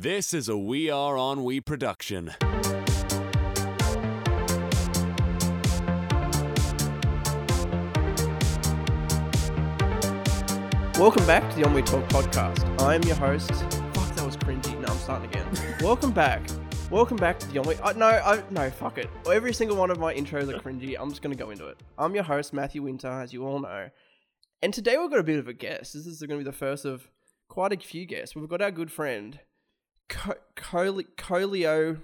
This is a We Are On We production. Welcome back to the On We Talk podcast. I'm your host. Fuck, that was cringy. No, I'm starting again. Welcome back. Welcome back to the On We. Uh, no, I, no, fuck it. Every single one of my intros are cringy. I'm just gonna go into it. I'm your host, Matthew Winter, as you all know, and today we've got a bit of a guest. This is gonna be the first of quite a few guests. We've got our good friend, Co- Coli- Colio.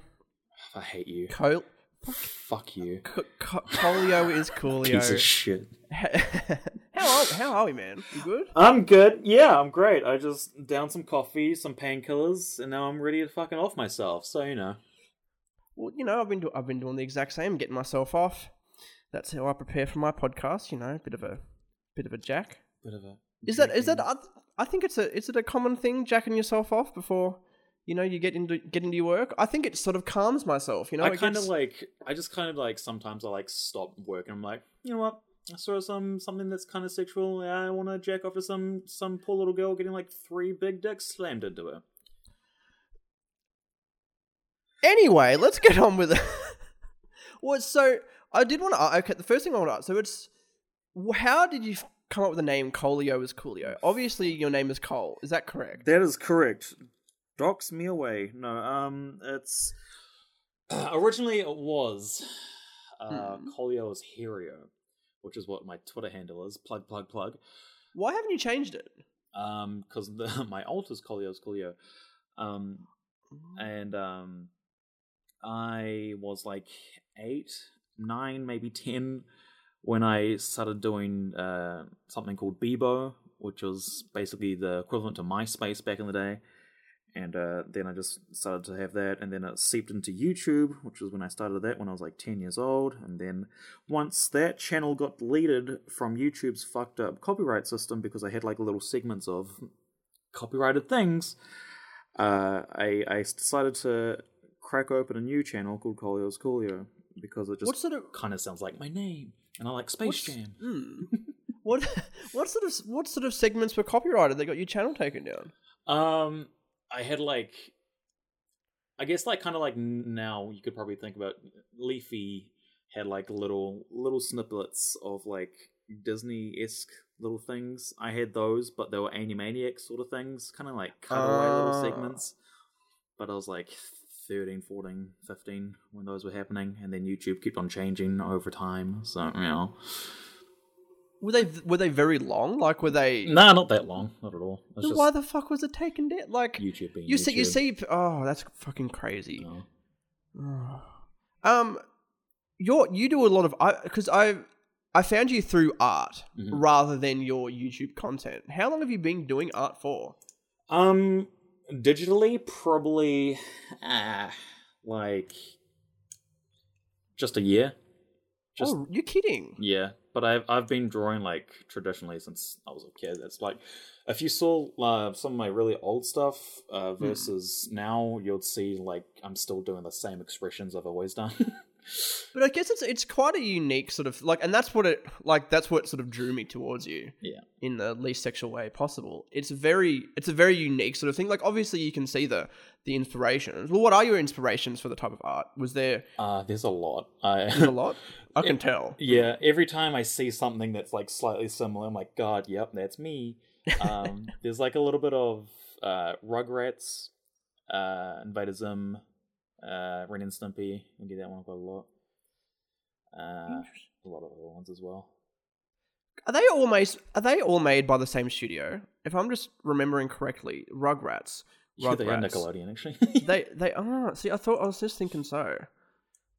I hate you. Col- Fuck you. Co- Co- Colio is Coolio. Piece of shit. how are how are we, man? You good? I'm good. Yeah, I'm great. I just downed some coffee, some painkillers, and now I'm ready to fucking off myself. So you know. Well, you know, I've been do- I've been doing the exact same, getting myself off. That's how I prepare for my podcast. You know, a bit of a bit of a jack. Bit of a. Is that is that? I, I think it's a is it a common thing jacking yourself off before you know you get into get into your work. I think it sort of calms myself. You know, I kind of gets- like. I just kind of like. Sometimes I like stop work and I'm like, you know what? I saw some something that's kind of sexual. Yeah, I want to jack off to some some poor little girl getting like three big dicks slammed into her. Anyway, let's get on with it. well, so I did want to. Okay, the first thing I want to ask. So it's how did you come up with the name Colio as Coolio? Obviously, your name is Cole. Is that correct? That is correct. Docks me away. No, um, it's originally it was uh, Hmm. Colio's Hero, which is what my Twitter handle is. Plug, plug, plug. Why haven't you changed it? Um, because my alt is Colio's Colio, um, and um, I was like eight, nine, maybe ten when I started doing uh something called Bebo, which was basically the equivalent to MySpace back in the day. And uh, then I just started to have that, and then it seeped into YouTube, which was when I started that when I was like 10 years old. And then once that channel got deleted from YouTube's fucked up copyright system because I had like little segments of copyrighted things, uh, I, I decided to crack open a new channel called Colio's Coolio because it just What sort of kind of sounds like my name, and I like Space Jam. Hmm. what what sort of what sort of segments were copyrighted that got your channel taken down? Um, I had like, I guess like kind of like now you could probably think about Leafy had like little little snippets of like Disney esque little things. I had those, but they were Animaniac sort of things, kind of like cutaway Ah. little segments. But I was like 13, 14, 15 when those were happening, and then YouTube kept on changing over time. So you know, Were they were they very long? Like were they? nah, not that long, not at all. Then why the fuck was it taken down? Like YouTube being you see, you YouTube. see. Oh, that's fucking crazy. No. Um, you're you do a lot of I because I I found you through art Mhm. rather than your YouTube content. How long have you been doing art for? Um, digitally, probably, ah, like just a year. Just oh, you're kidding? yeah, but I've I've been drawing like traditionally since I was a kid. It's like if you saw uh, some of my really old stuff uh, versus now, you'll see like I'm still doing the same expressions I've always done. But I guess it's it's quite a unique sort of like, and that's what it like. That's what sort of drew me towards you. Yeah. In the least sexual way possible. It's very it's a very unique sort of thing. Like obviously you can see the the inspirations. Well, what are your inspirations for the type of art? Was there uh, there's a lot. I there's a lot? I can It- tell. Yeah, every time I see something that's like slightly similar, I'm like, God, yep, that's me. Um, there's like a little bit of uh, Rugrats, uh, Invader Zim, uh, Ren and Stimpy. We get that one quite a lot. Uh, a lot of other ones as well. Are they almost are they all made by the same studio? If I'm just remembering correctly, Rugrats. Yeah, Rugrats. Nickelodeon actually. they they are. See, I thought I was just thinking so.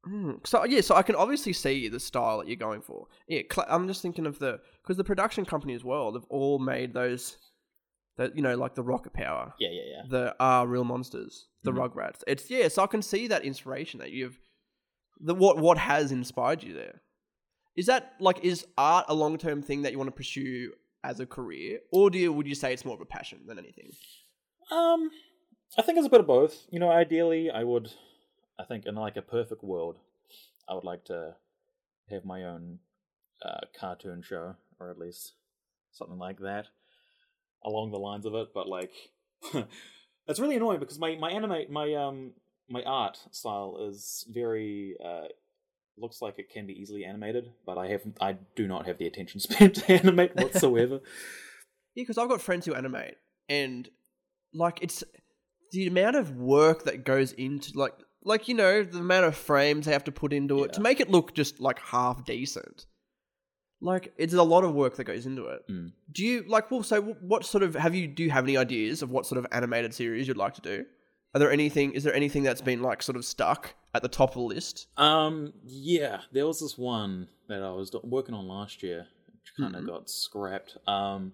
Mm. So yeah, so I can obviously see the style that you're going for. Yeah, cl- I'm just thinking of the because the production company as well. They've all made those, that you know, like the Rocket Power, yeah, yeah, yeah. the Are Real Monsters, the Mhm. Rugrats. It's yeah, so I can see that inspiration that you've, the what what has inspired you there. Is that like is art a long term thing that you want to pursue as a career, or do you, would you say it's more of a passion than anything? Um, I think it's a bit of both. You know, ideally, I would, I think, in like a perfect world, I would like to have my own uh, cartoon show, or at least something like that, along the lines of it. But like, it's really annoying because my my anime my um my art style is very uh looks like it can be easily animated, but I have I do not have the attention span to animate whatsoever. Yeah, because I've got friends who animate, and like it's the amount of work that goes into like like you know the amount of frames they have to put into it to make it look just like half decent. Like it's a lot of work that goes into it. Mm. Do you like? Well, so what sort of have you? Do you have any ideas of what sort of animated series you'd like to do? Are there anything? Is there anything that's been like sort of stuck at the top of the list? Um, yeah, there was this one that I was working on last year, which kind of Mhm. got scrapped. Um,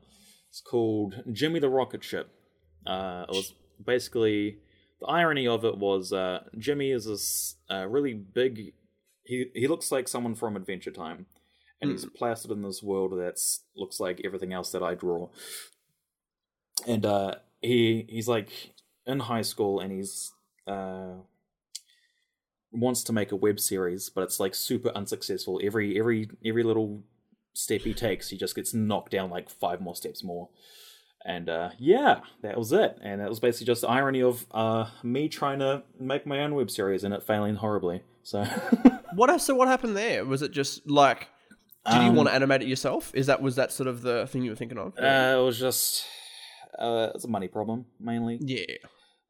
it's called Jimmy the Rocket Ship. Uh, it was basically the irony of it was uh, Jimmy is this uh, really big. He he looks like someone from Adventure Time, and he's plastered in this world that looks like everything else that I draw. And uh, he he's like in high school, and he's uh, wants to make a web series, but it's like super unsuccessful. Every every every little step he takes, he just gets knocked down like five more steps more. And uh, yeah, that was it. And that was basically just the irony of uh, me trying to make my own web series and it failing horribly. So What? So what happened there? Was it just like? Did you Um, want to animate it yourself? Is that was that sort of the thing you were thinking of? uh, it was just uh, it's a money problem mainly. yeah.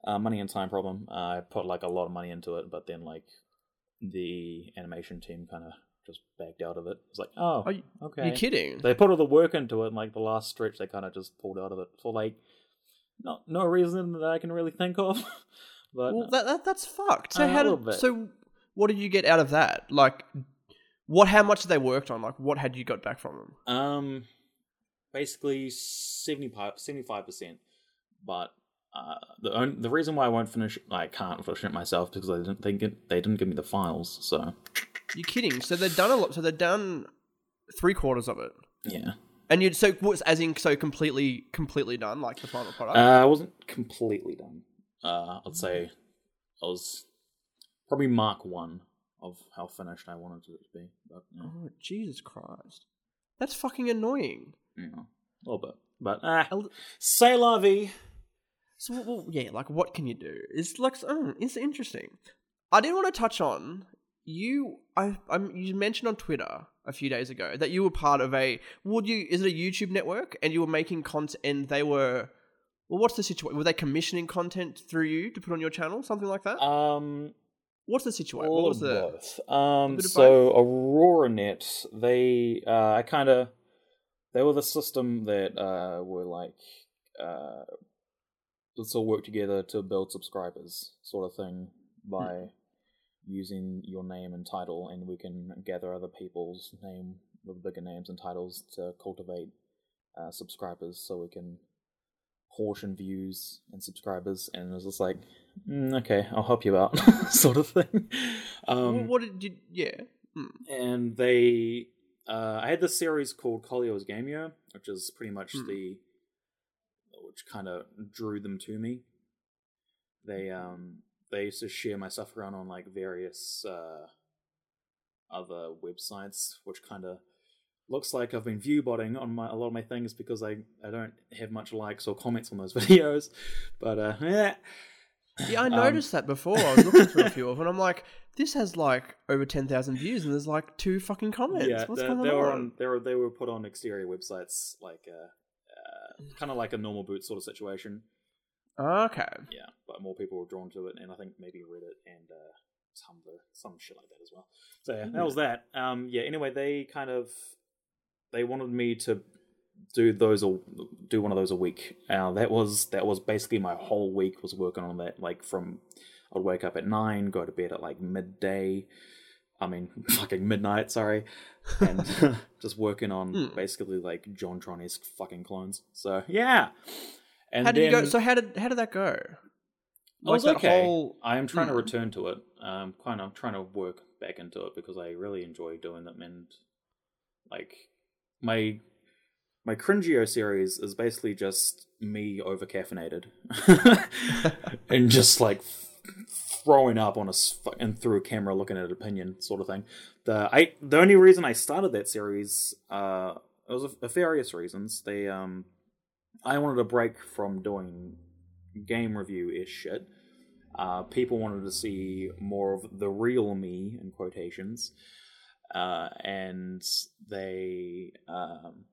uh, money and time problem. Uh, I put like a lot of money into it, but then like the animation team kind of just backed out of it. It's like, oh, Are you- okay. You're kidding? They put all the work into it, and like the last stretch, they kind of just pulled out of it for like not no reason that I can really think of. but Well, that, that that's fucked. So Uh, how did bit. so? What did you get out of that? Like, what? How much did they worked on? Like, what had you got back from them? um, basically 75 percent. But uh, the only, the reason why I won't finish, I can't finish it myself because they didn't think it, they didn't give me the files. So You're kidding. So they've done a lot. So they've done three quarters of it, yeah. and you so what's as in so completely completely done, like the final product. Uh, I wasn't completely done. Uh, I'd say I was probably mark one of how finished I wanted it to be. But yeah, oh Jesus Christ, that's fucking annoying. Yeah, a little bit. But ah, l- say la vie. So well, well, yeah, like what can you do? It's like oh, it's interesting. I did want to touch on you. I I'm, you mentioned on Twitter a few days ago that you were part of a. Would you? Is it a YouTube network? And you were making content, and they were. Well, what's the situation? Were they commissioning content through you to put on your channel, something like that? Um, what's the situation? all What was of the? both. Um, so AuroraNet, they uh, I kind of they were the system that uh were like uh let's all work together to build subscribers sort of thing by using your name and title and we can gather other people's name with bigger names and titles to cultivate uh, subscribers so we can portion views and subscribers and it was just like mm, okay i'll help you out sort of thing um Wh- what did you? Yeah. Hmm. and they uh, I had this series called Colio's Gameo, which is pretty much Hmm. the which kind of drew them to me. They um they used to share my stuff around on like various uh, other websites, which kind of looks like I've been view botting on my a lot of my things because I I don't have much likes or comments on those videos, but uh, yeah. Yeah, I Um, noticed that before. I was looking through a few of them, and I'm like, this has like over ten thousand views, and there's like two fucking comments. Yeah, What's they, going they on? were on. They were they were put on exterior websites, like uh, uh kind of like a normal boot sort of situation. Okay. Yeah, but more people were drawn to it, and I think maybe Reddit and uh, Tumblr, some shit like that as well. So yeah, that was that. Um, yeah. Anyway, they kind of they wanted me to do those a do one of those a week. Uh, that was that was basically my whole week was working on that. Like from I'd wake up at nine, go to bed at like midday. I mean, fucking midnight. Sorry, and just working on Hmm. basically like JonTron esque fucking clones. So yeah. And how did you go? then- So how did how did that go? it was okay. whole- I am trying to Hmm. return to it. I'm kind of trying to work back into it because I really enjoy doing them. And like my my Cringio series is basically just me over caffeinated and just like throwing up on a and through a camera looking at an opinion sort of thing. The I the only reason I started that series uh it was a, a various reasons. They um I wanted a break from doing game review ish shit. Uh, people wanted to see more of the real me in quotations, uh, and they um,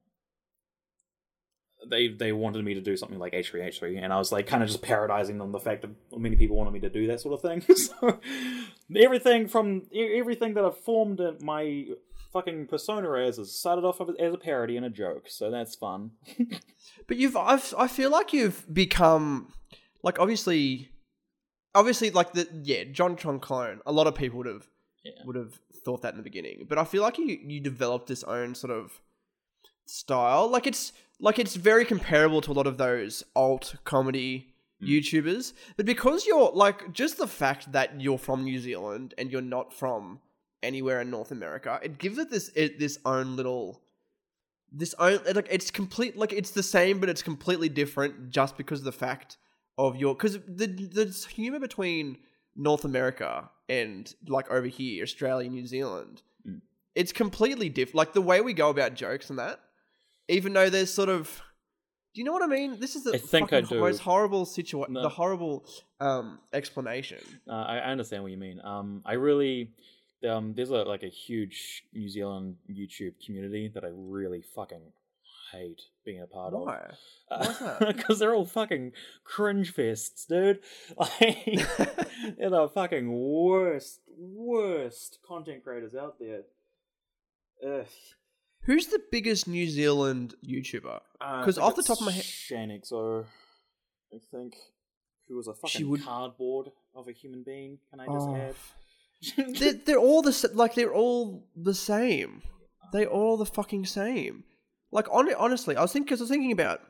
they they wanted me to do something like H three H three, and I was like kind of just parodizing on the fact that many people wanted me to do that sort of thing. so everything from everything that I've formed uh, my fucking persona as has started off as a parody and a joke, so that's fun. But you've, I've, I feel like you've become, like, obviously, obviously, like the yeah, JonTron clone. A lot of people would have Yeah. would have thought that in the beginning, but I feel like you you developed this own sort of style. Like it's like it's very comparable to a lot of those alt comedy YouTubers, but because you're like just the fact that you're from New Zealand and you're not from anywhere in North America, it gives it this it, this own little this own like it's complete like it's the same but it's completely different just because of the fact of your because the the humor between North America and like over here Australia New Zealand Mm. it's completely different like the way we go about jokes and that even though there's sort of do you know what I mean this is the I think I do. most horrible situation No. the horrible um explanation Uh, I, understand what you mean. Um, I really, um, there's a like a huge New Zealand YouTube community that I really fucking hate being a part of. why that? Because they're all fucking cringe fests, dude. Like, they're the fucking worst, worst content creators out there. Ugh. Who's the biggest New Zealand YouTuber Uh, I 'Cause think off the top of my head- Shaaanxo, I think, who was a fucking would- cardboard of a human being. Can I just Oh, add? they're, they're all the like they're all the same. They all the fucking same. Like on, honestly, I was thinking because I was thinking about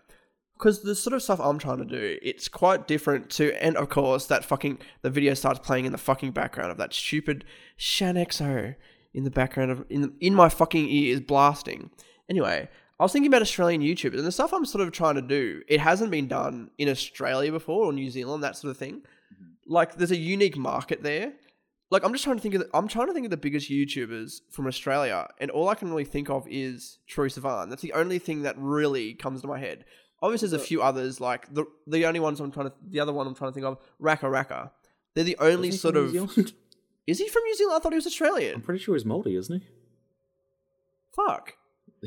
because the sort of stuff I'm trying to do, it's quite different to, and of course that fucking the video starts playing in the fucking background of that stupid Shaaanxo in the background of in in my fucking ears blasting. Anyway, I was thinking about Australian YouTubers and the stuff I'm sort of trying to do. It hasn't been done in Australia before or New Zealand, that sort of thing. Like there's a unique market there like I'm just trying to think of the, I'm trying to think of the biggest YouTubers from Australia, and all I can really think of is Troye Sivan. That's the only thing that really comes to my head. Obviously, there's a few others like the the only ones I'm trying to the other one I'm trying to think of RackaRacka. They're the only sort of? is he from New Zealand? I thought he was Australian. I'm Australian. pretty sure he's Māori, isn't he? Fuck,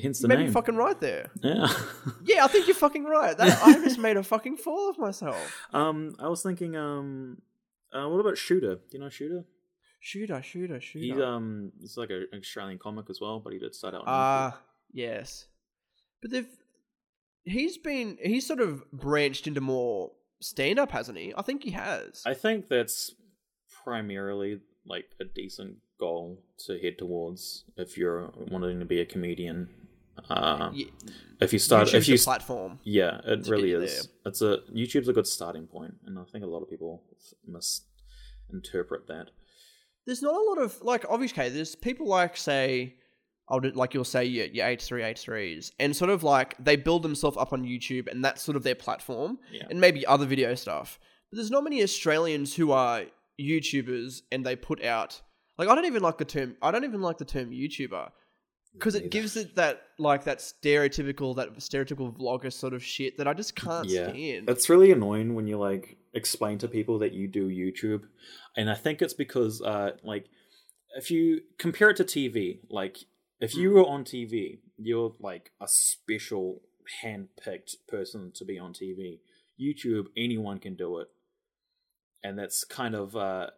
Hence you the made name. me fucking right there. Yeah. Yeah, I think you're fucking right. That, I just made a fucking fool of myself. um, I was thinking, um, uh, what about Shooter? Do you know Shooter? Shooter, shooter, shooter. He's um, he's like a, an Australian comic as well, but he did start out. Ah, yes. But they've he's been he's sort of branched into more stand up, hasn't he? I think he has. I think that's primarily like a decent goal to head towards if you're wanting to be a comedian. Uh, Ye- if you start, YouTube's if you platform. Yeah, it really is. It's a YouTube's a good starting point, and I think a lot of people misinterpret that. There's not a lot of like obviously there's people like say I'll do, like you'll say your your H three H threes and sort of like they build themselves up on YouTube and that's sort of their platform Yeah. and maybe other video stuff. But there's not many Australians who are YouTubers and they put out like I don't even like the term I don't even like the term YouTuber because it gives it that like that stereotypical that stereotypical vlogger sort of shit that I just can't yeah, stand. it's really annoying when you like explain to people that you do YouTube, and I think it's because uh, like if you compare it to TV, like if you were on TV, you're like a special hand-picked person to be on TV. YouTube, anyone can do it, and that's kind of uh,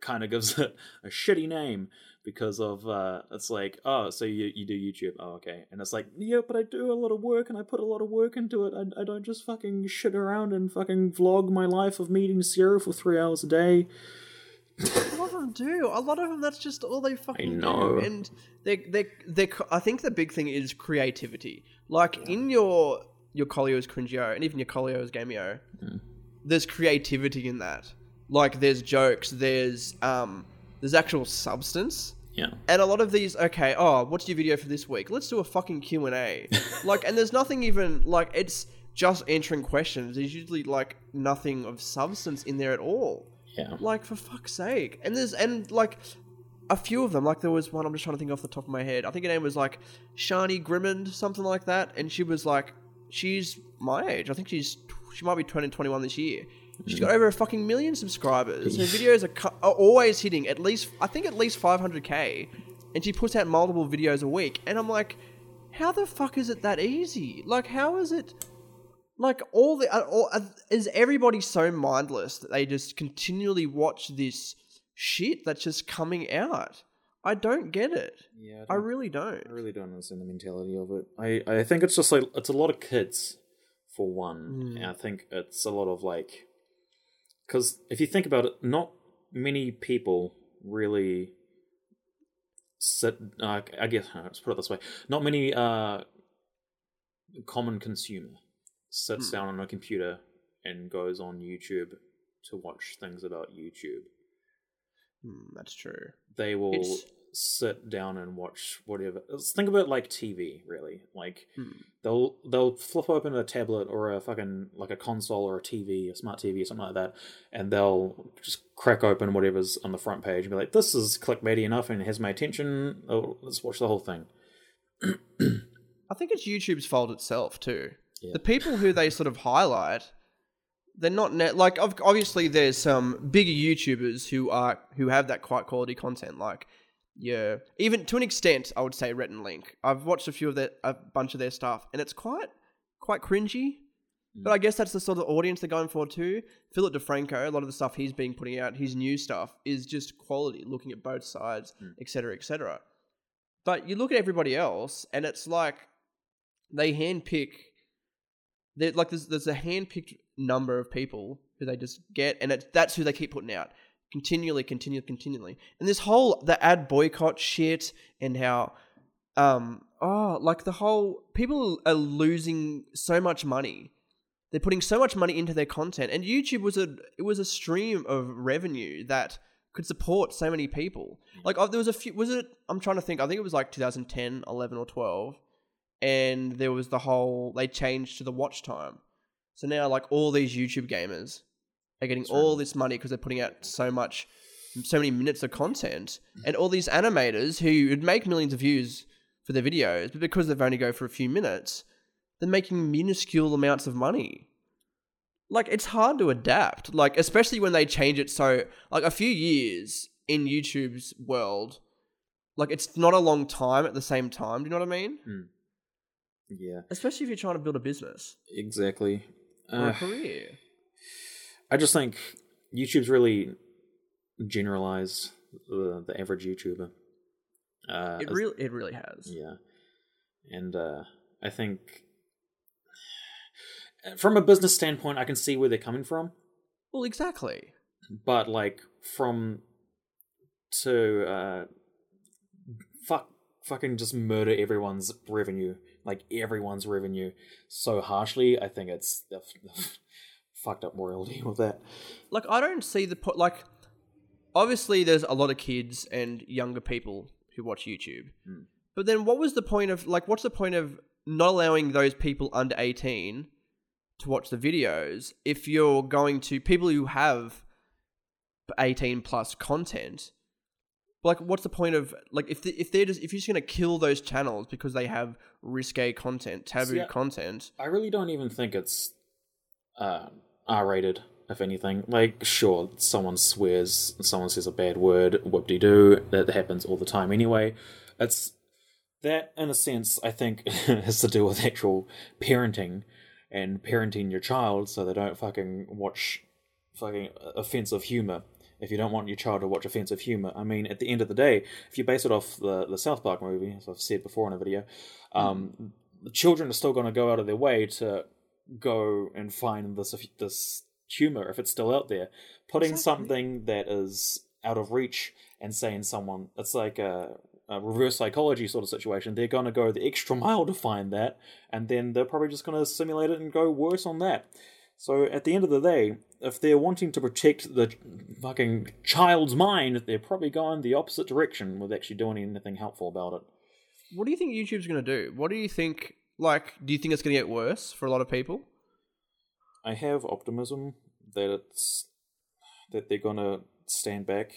kind of gives it a shitty name because of uh, it's like oh so you you do YouTube oh okay and it's like yeah but I do a lot of work and I put a lot of work into it I, I don't just fucking shit around and fucking vlog my life of me eating cereal for three hours a day A lot of them do. A lot of them. That's just all they fucking I know. do. And they, they, they. I think the big thing is creativity. Like in your your Colio's Cringio and even your Colio's Gameo, there's creativity in that. Like there's jokes. There's um. There's actual substance. yeah And a lot of these, okay, oh, what's your video for this week? Let's do a fucking Q and A. like, and there's nothing even like it's just answering questions. There's usually like nothing of substance in there at all. yeah Like for fuck's sake. And there's and like a few of them. Like there was one I'm just trying to think off the top of my head. I think her name was like Shani Grimmond, something like that. And she was like, she's my age. I think she's she might be turning 21 this year. She's got over a fucking million subscribers. Her videos are, cu- are always hitting at least, I think at least 500k, and she puts out multiple videos a week. And I'm like, how the fuck is it that easy? Like, how is it? Like all the, uh, all, uh, is everybody so mindless that they just continually watch this shit that's just coming out? I don't get it. Yeah, I really don't. I really don't understand the mentality of it. I, I think it's just like it's a lot of kids, for one. And I think it's a lot of like, because if you think about it, not many people really sit. Uh, I guess uh, let's put it this way: not many uh, common consumer sits down on a computer and goes on YouTube to watch things about YouTube. Hmm, that's true. They will It's- sit down and watch whatever. Let's think about it like TV, really. Like Hmm. they'll they'll flip open a tablet or a fucking like a console or a TV, a smart TV or something like that, and they'll just crack open whatever's on the front page and be like, "This is clickbaity enough and has my attention. Oh, let's watch the whole thing." I think it's YouTube's fault itself too. Yeah. The people who they sort of highlight, they're not net like obviously there's some bigger YouTubers who are who have that quite quality content. Like, yeah, even to an extent, I would say Rhett and Link. I've watched a few of their a bunch of their stuff, and it's quite quite cringy. Mm. But I guess that's the sort of audience they're going for too. Philip DeFranco, a lot of the stuff he's been putting out, his new stuff is just quality, looking at both sides, mm. etc., etc. But you look at everybody else, and it's like they handpick. Like there's there's a handpicked number of people who they just get, and it's, that's who they keep putting out continually, continually, continually. And this whole the ad boycott shit, and how um oh like the whole people are losing so much money. They're putting so much money into their content, and YouTube was a it was a stream of revenue that could support so many people. Like oh, there was a few. Was it? I'm trying to think. I think it was like 2010, 11, or 12, and there was the whole. They changed to the watch time, so now like all these YouTube gamers are getting all this money because they're putting out so much, so many minutes of content, and all these animators who would make millions of views for their videos, but because they've only go for a few minutes, they're making minuscule amounts of money. Like it's hard to adapt, like especially when they change it so like a few years in YouTube's world, like it's not a long time at the same time. Do you know what I mean? Yeah, Especially if you're trying to build a business exactly. or a Uh, career. I just think YouTube's really generalized the, the average YouTuber. Uh, It really, it really has. Yeah. And uh, I think from a business standpoint, I can see where they're coming from. Well, exactly. But like from to uh, fuck, fucking just murder everyone's revenue, like everyone's revenue, so harshly. I think it's fucked up morality with that. Like I don't see the po- like. Obviously, there's a lot of kids and younger people who watch YouTube. But then, what was the point of like? What's the point of not allowing those people under eighteen to watch the videos if you're going to people who have eighteen plus content? Like, what's the point of like if the, if they're just if you're just gonna kill those channels because they have risque content, taboo See, I- content? I really don't even think it's uh, R rated, if anything. Like, sure, someone swears, someone says a bad word, whoop de doo, that happens all the time anyway. It's that, in a sense, I think has to do with actual parenting and parenting your child so they don't fucking watch fucking offensive humor. If you don't want your child to watch offensive humor, I mean, at the end of the day, if you base it off the, the South Park movie, as I've said before in a video, um, the children are still going to go out of their way to go and find this this humor if it's still out there. Putting something that is out of reach and saying someone it's like a, a reverse psychology sort of situation. They're going to go the extra mile to find that, and then they're probably just going to simulate it and go worse on that. So at the end of the day, if they're wanting to protect the fucking child's mind, they're probably going the opposite direction with actually doing anything helpful about it. What do you think YouTube's gonna do? What do you think? Like, do you think it's gonna get worse for a lot of people? I have optimism that it's that they're gonna stand back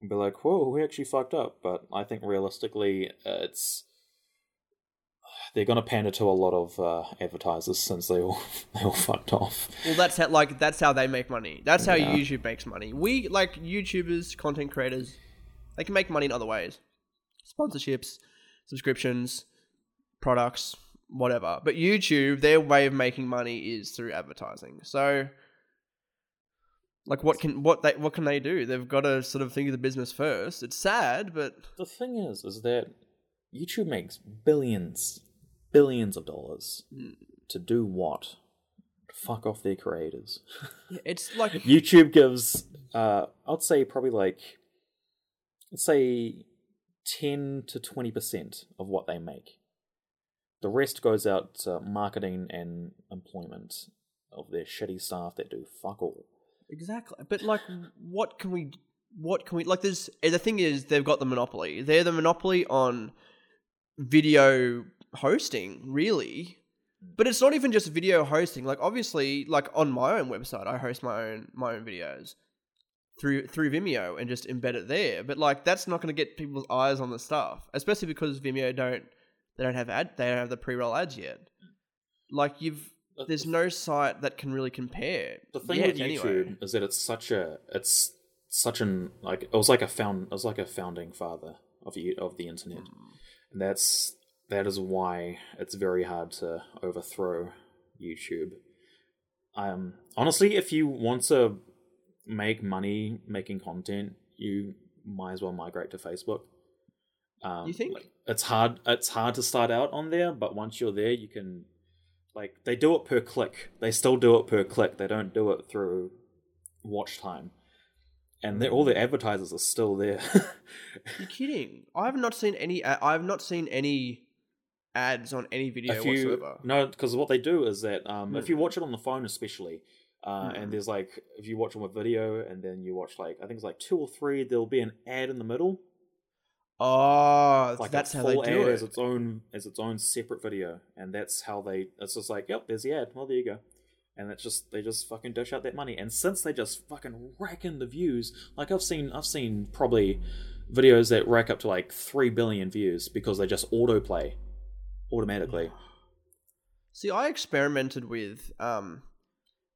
and be like, "Whoa, we actually fucked up." But I think realistically, uh, it's they're gonna pander to a lot of uh, advertisers since they all they all fucked off. Well, that's how, like that's how they make money. That's how Yeah. YouTube makes money. We like YouTubers, content creators, they can make money in other ways, sponsorships, subscriptions, products, whatever. But YouTube, their way of making money is through advertising. So, like, what can what they what can they do? They've got to sort of think of the business first. It's sad, but The thing is, is that YouTube makes billions, billions of dollars to do what? Fuck off their creators. yeah, it's like YouTube gives, uh, I'd say probably like, let's say, ten to twenty percent of what they make. The rest goes out to marketing and employment of their shitty staff that do fuck all. Exactly. But like what can we what can we like there's eh, the thing is they've got the monopoly. They're the monopoly on video hosting, really. Mm. But it's not even just video hosting. Like obviously, like on my own website, I host my own my own videos through through Vimeo and just embed it there. But like that's not going to get people's eyes on the stuff, especially because Vimeo don't they don't have ad they don't have the pre-roll ads yet. Like you've there's no site that can really compare. The thing yet, with YouTube anyway. is that it's such a it's such an like it was like a found it was like a founding father of you of the internet, and that's that is why it's very hard to overthrow YouTube. Um, honestly, if you want to make money making content, you might as well migrate to Facebook. Um, You think? like, it's hard? It's hard to start out on there, but once you're there, you can like they do it per click. They still do it per click. They don't do it through watch time, and all the advertisers are still there. You're kidding. I have not seen any. I have not seen any ads on any video if you whatsoever. no, because what they do is that um, if Hmm. you watch it on the phone, especially, uh, Hmm. and there's like if you watch on a video and then you watch like I think it's like two or three, there'll be an ad in the middle. Oh, Like that's a how they do it. as its own as its own separate video, and that's how they. It's just like, yep, there's the ad. Well, there you go. And it's just they just fucking dish out that money, and since they just fucking rack in the views, like I've seen, I've seen probably videos that rack up to like three billion views because they just autoplay automatically. See, I experimented with um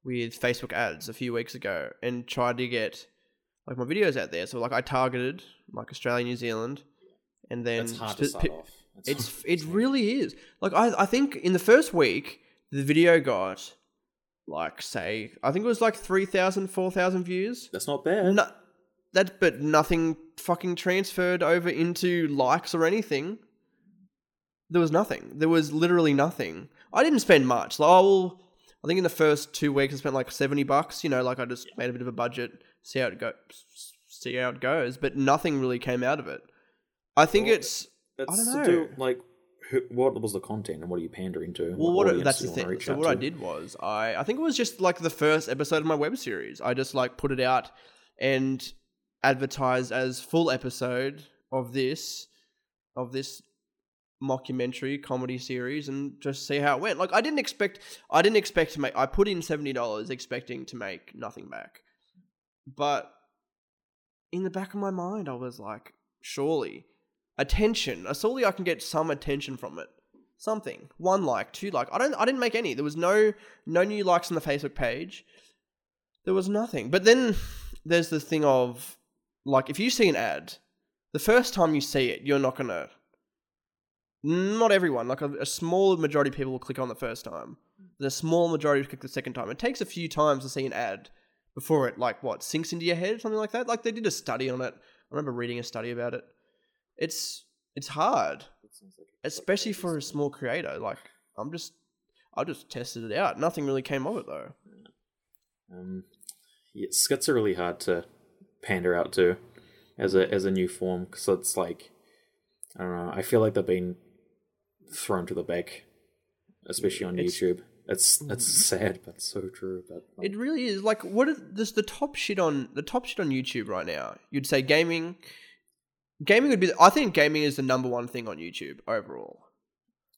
with Facebook ads a few weeks ago and tried to get like my videos out there. So like I targeted like Australia, New Zealand, and then It's hard to start pi- off. It's it really is. Like I I think in the first week the video got like say I think it was like 3,000, 4,000 views. That's not bad. No, that but nothing fucking transferred over into likes or anything. There was nothing. There was literally nothing. I didn't spend much. Like, oh, well, I think in the first two weeks I spent like seventy bucks. You know, like I just made a bit of a budget, see how it go, see how it goes. But nothing really came out of it. I think it's It's don't to know. do like who, what was the content and what are you pandering to? well, What what that's the thing. So what I did was I I think it was just like the first episode of my web series. I just like put it out and advertised as full episode of this of this mockumentary comedy series and just see how it went. Like I didn't expect I didn't expect to make I put in seventy dollars expecting to make nothing back. But in the back of my mind I was like, surely attention. Uh, I Surely I can get some attention from it. Something. One like, two like. I don't I didn't make any. There was no no new likes on the Facebook page. There was nothing. But then there's the thing of like if you see an ad, the first time you see it, you're not gonna not everyone, like a, a small majority of people will click on the first time. A small majority will click the second time. It takes a few times to see an ad before it like what sinks into your head, or something like that. Like they did a study on it. I remember reading a study about it. It's it's hard, like especially for a small creator. Like I'm just I just tested it out. Nothing really came of it though. Um, yeah, skits are really hard to pander out to as a as a new form because it's like I don't know. I feel like they've been thrown to the back, especially on It's- YouTube. It's it's sad, but so true. But like, It really is. Like, what is this? The top shit on the top shit on YouTube right now. You'd say gaming. Gaming would be. I think gaming is the number one thing on YouTube overall.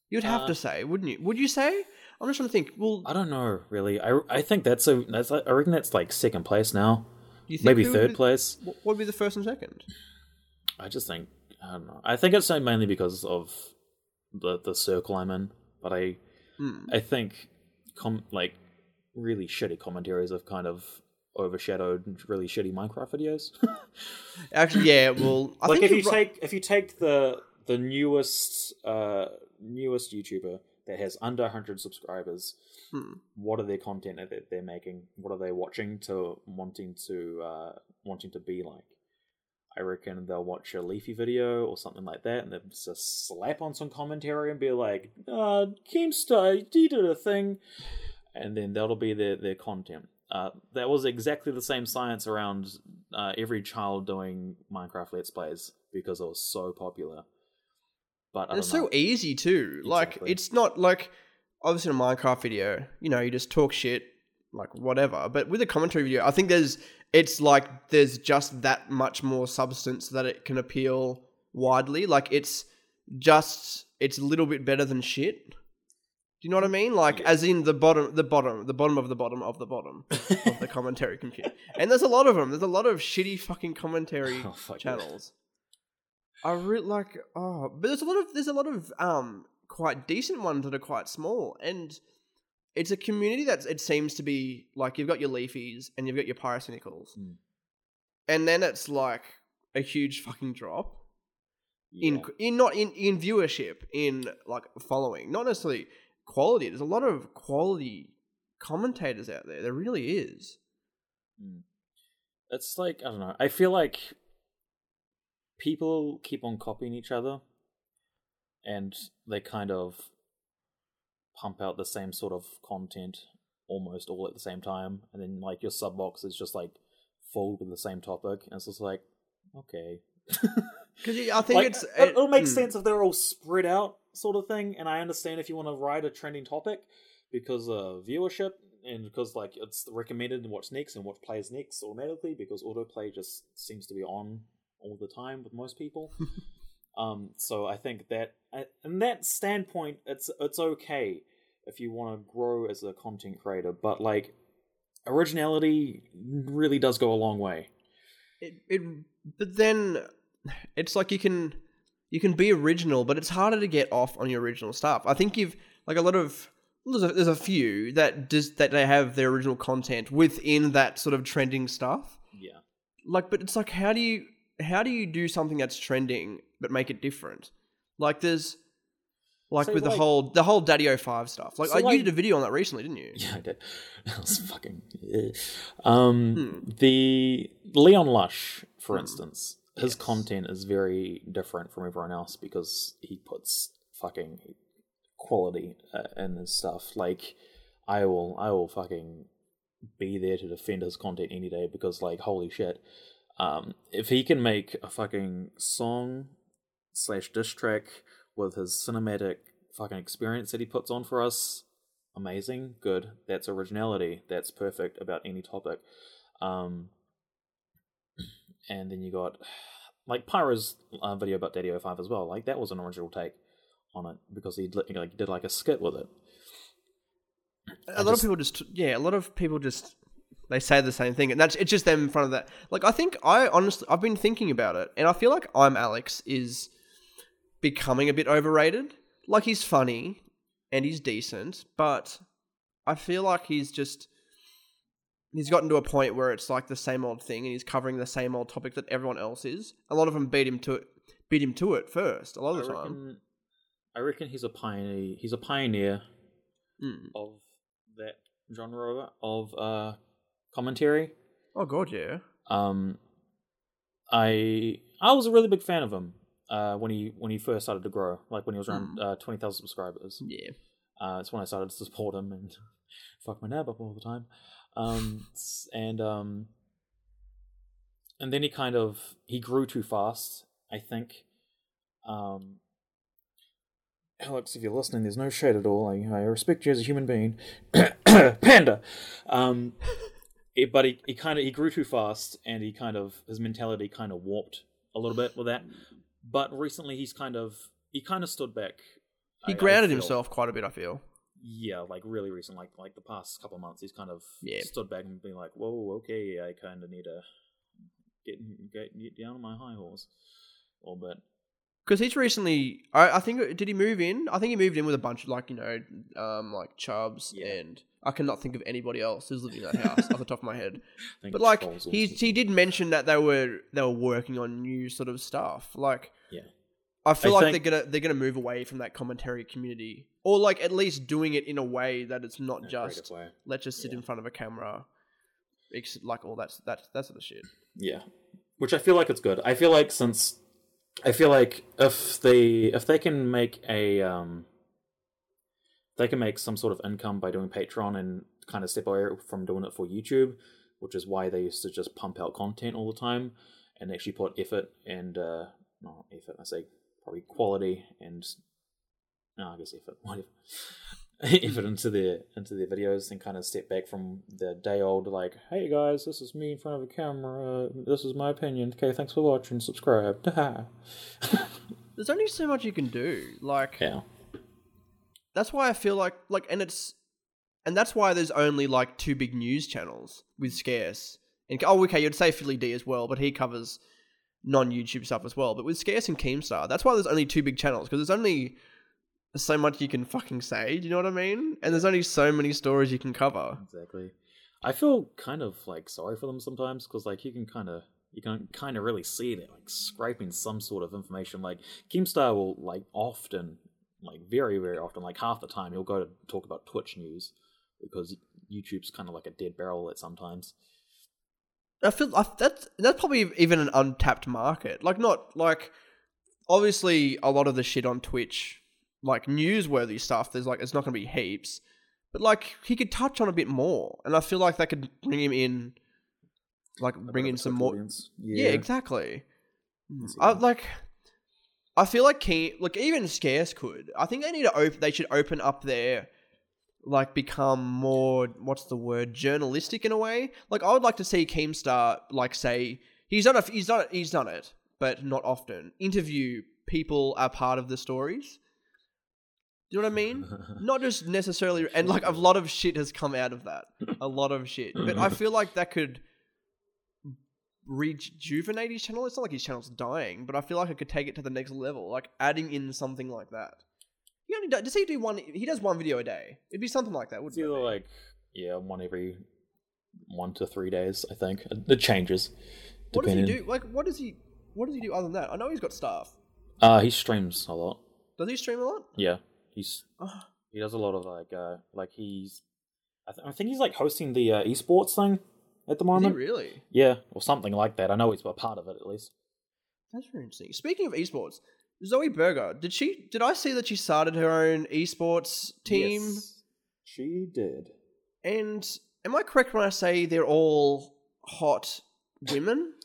You'd have Uh, to say, wouldn't you? Would you say? I'm just trying to think. Well, I don't know really. I I think that's a that's I reckon that's like second place now, you think maybe third be- place. What would be the first and second? I just think I don't know. I think it's mainly because of the the circle I'm in. But I Hmm. I think com like really shitty commentaries have kind of overshadowed really shitty Minecraft videos. Actually, yeah. Well, I like think if you take if you take the the newest uh newest YouTuber that has under 100 subscribers, Hmm. what are their content that they're making? What are they watching to wanting to uh wanting to be like? I reckon they'll watch a Leafy video or something like that, and they'll just slap on some commentary and be like, "Uh, Keemstar, did a thing," and then that'll be their their content. Uh, that was exactly the same science around uh, every child doing Minecraft Let's Plays because it was so popular. But I it's so easy too. Like it's not like obviously in a Minecraft video, you know, you just talk shit, like whatever. But with a commentary video, I think there's it's like there's just that much more substance that it can appeal widely. Like it's just it's a little bit better than shit. Do you know what I mean? Like as in the bottom the bottom the bottom of the bottom of the bottom of the commentary computer. And there's a lot of them. There's a lot of shitty fucking commentary Oh, fuck yeah. channels. I really like oh, but there's a lot of there's a lot of um quite decent ones that are quite small, and it's a community that's it seems to be like you've got your leafies and you've got your pyrocynicals, Mm. and then it's like a huge fucking drop in in not in in viewership in like following, not necessarily quality. There's a lot of quality commentators out there. There really is. Mm. It's like I don't know. I feel like people keep on copying each other, and they kind of pump out the same sort of content almost all at the same time, and then like your sub box is just like full with the same topic, and it's just like okay. Because I think Like, it's it, it'll make mm. sense if they're all spread out, sort of thing. And I understand if you want to ride a trending topic because of viewership and because like it's recommended and what's next and what plays next automatically because autoplay just seems to be on all the time with most people. um, so I think that, in that standpoint, it's it's okay if you want to grow as a content creator, but like originality really does go a long way. it, it but then it's like you can you can be original but it's harder to get off on your original stuff i think you've like a lot of there's a, there's a few that just that they have their original content within that sort of trending stuff Yeah. like but it's like how do you how do you do something that's trending but make it different like there's like So, with the whole the whole daddy 5 stuff like So, I, like- you did a video on that recently didn't you Yeah, I did. That was fucking. um, Hmm. the Leon Lush, for Hmm. instance, his Yes. content is very different from everyone else because he puts fucking quality uh, in his stuff. Like, I will, I will fucking be there to defend his content any day because, like, holy shit, um, if he can make a fucking song slash dish track with his cinematic fucking experience that he puts on for us, amazing, good. That's originality. That's perfect about any topic. Um, and then you got like Pyro's uh, video about Daddy 05 as well. Like that was an original take on it because he did, like did like a skit with it. a I lot just- of people just yeah a lot of people just they say the same thing and that's it's just them in front of that like i think i honestly i've been thinking about it and i feel like i'm alex is becoming a bit overrated like he's funny and he's decent but i feel like he's just he's gotten to a point where it's like the same old thing and he's covering the same old topic that everyone else is a lot of them beat him to it beat him to it first a lot I of the time reckon, I reckon he's a pioneer. He's a pioneer Mm. of that genre of uh, commentary. oh god yeah Um, I I was a really big fan of him uh, when he when he first started to grow, like when he was around uh, twenty thousand subscribers. yeah Uh, it's when I started to support him and fuck my nab up all the time. Um, and um, and then he kind of he grew too fast. I think. Um, Alex, if you're listening, there's no shade at all. I, I respect you as a human being, panda. Um, it, but he, he kind of he grew too fast, and he kind of his mentality kind of warped a little bit with that. But recently, he's kind of he kind of stood back. he I- I grounded feel. himself quite a bit i feel Yeah, like really recent, like like the past couple of months, he's kind of Yeah. stood back and been like, "Whoa, okay, I kind of need to get, get get down on my high horse little bit." because he's recently. I, I think did he move in? I think he moved in with a bunch of like you know, um, like Chubbs Yeah. and I cannot think of anybody else who's living in that house off the top of my head. But like he he did mention that they were they were working on new sort of stuff. Like Yeah. I feel I like think- they're gonna they're gonna move away from that commentary community, or like at least doing it in a way that it's not in just let's just sit Yeah. in front of a camera, ex- like all that's that that sort of shit. Yeah, which I feel like it's good. I feel like since I feel like if they if they can make a um they can make some sort of income by doing Patreon and kind of step away from doing it for YouTube, which is why they used to just pump out content all the time and actually put effort and uh not effort, I say probably quality and no, I guess effort, whatever. effort into their into their videos and kind of step back from the day old like, hey guys, this is me in front of a camera. This is my opinion. Okay, thanks for watching. Subscribe. There's only so much you can do. Like yeah, that's why I feel like like and it's and that's why there's only like two big news channels with Scarce and oh okay you'd say Philly D as well, but he covers non YouTube stuff as well. But with Scarce and Keemstar, that's why there's only two big channels because there's only so much you can fucking say. Do you know what I mean? And there's only so many stories you can cover. exactly. I feel kind of like sorry for them sometimes because like you can kind of you can kind of really see they're like scraping some sort of information. Like Keemstar will like often, like very very often, like half the time he'll go to talk about Twitch news because YouTube's kind of like a dead barrel at sometimes. I feel I, that's that's probably even an untapped market. Like not like obviously a lot of the shit on Twitch, like newsworthy stuff. There's like it's not going to be heaps, but like he could touch on a bit more, and I feel like that could bring him in, like bring in some more. audience. Yeah, exactly. Hmm, I like. I feel like Keem, like even Scarce could. I think they need to open. They should open up their, like, become more. What's the word? Journalistic in a way. Like I would like to see Keemstar, like, say he's done. A, he's done. He's done it, but not often. Interview people are part of the stories. Do you know what I mean? Not just necessarily, and like a lot of shit has come out of that. A lot of shit, but I feel like that could rejuvenate his channel. It's not like his channel's dying, but I feel like I could take it to the next level, like adding in something like that. He only does, does he do one? He does one video a day. It'd be something like that, wouldn't it? either be? like yeah, one every one to three days. I think it changes. what does he do? Like, what does he? What does he do other than that? I know he's got staff. Uh, he streams a lot. Does he stream a lot? Yeah, he's Oh, he does a lot of like uh like he's I, th- I think he's like hosting the uh, esports thing at the is he moment. really? Yeah, or something like that. I know he's a part of it at least. That's very interesting. Speaking of esports, Zoie Burgher, did she? Did I see that she started her own esports team? Yes, she did. And am I correct when I say they're all hot women?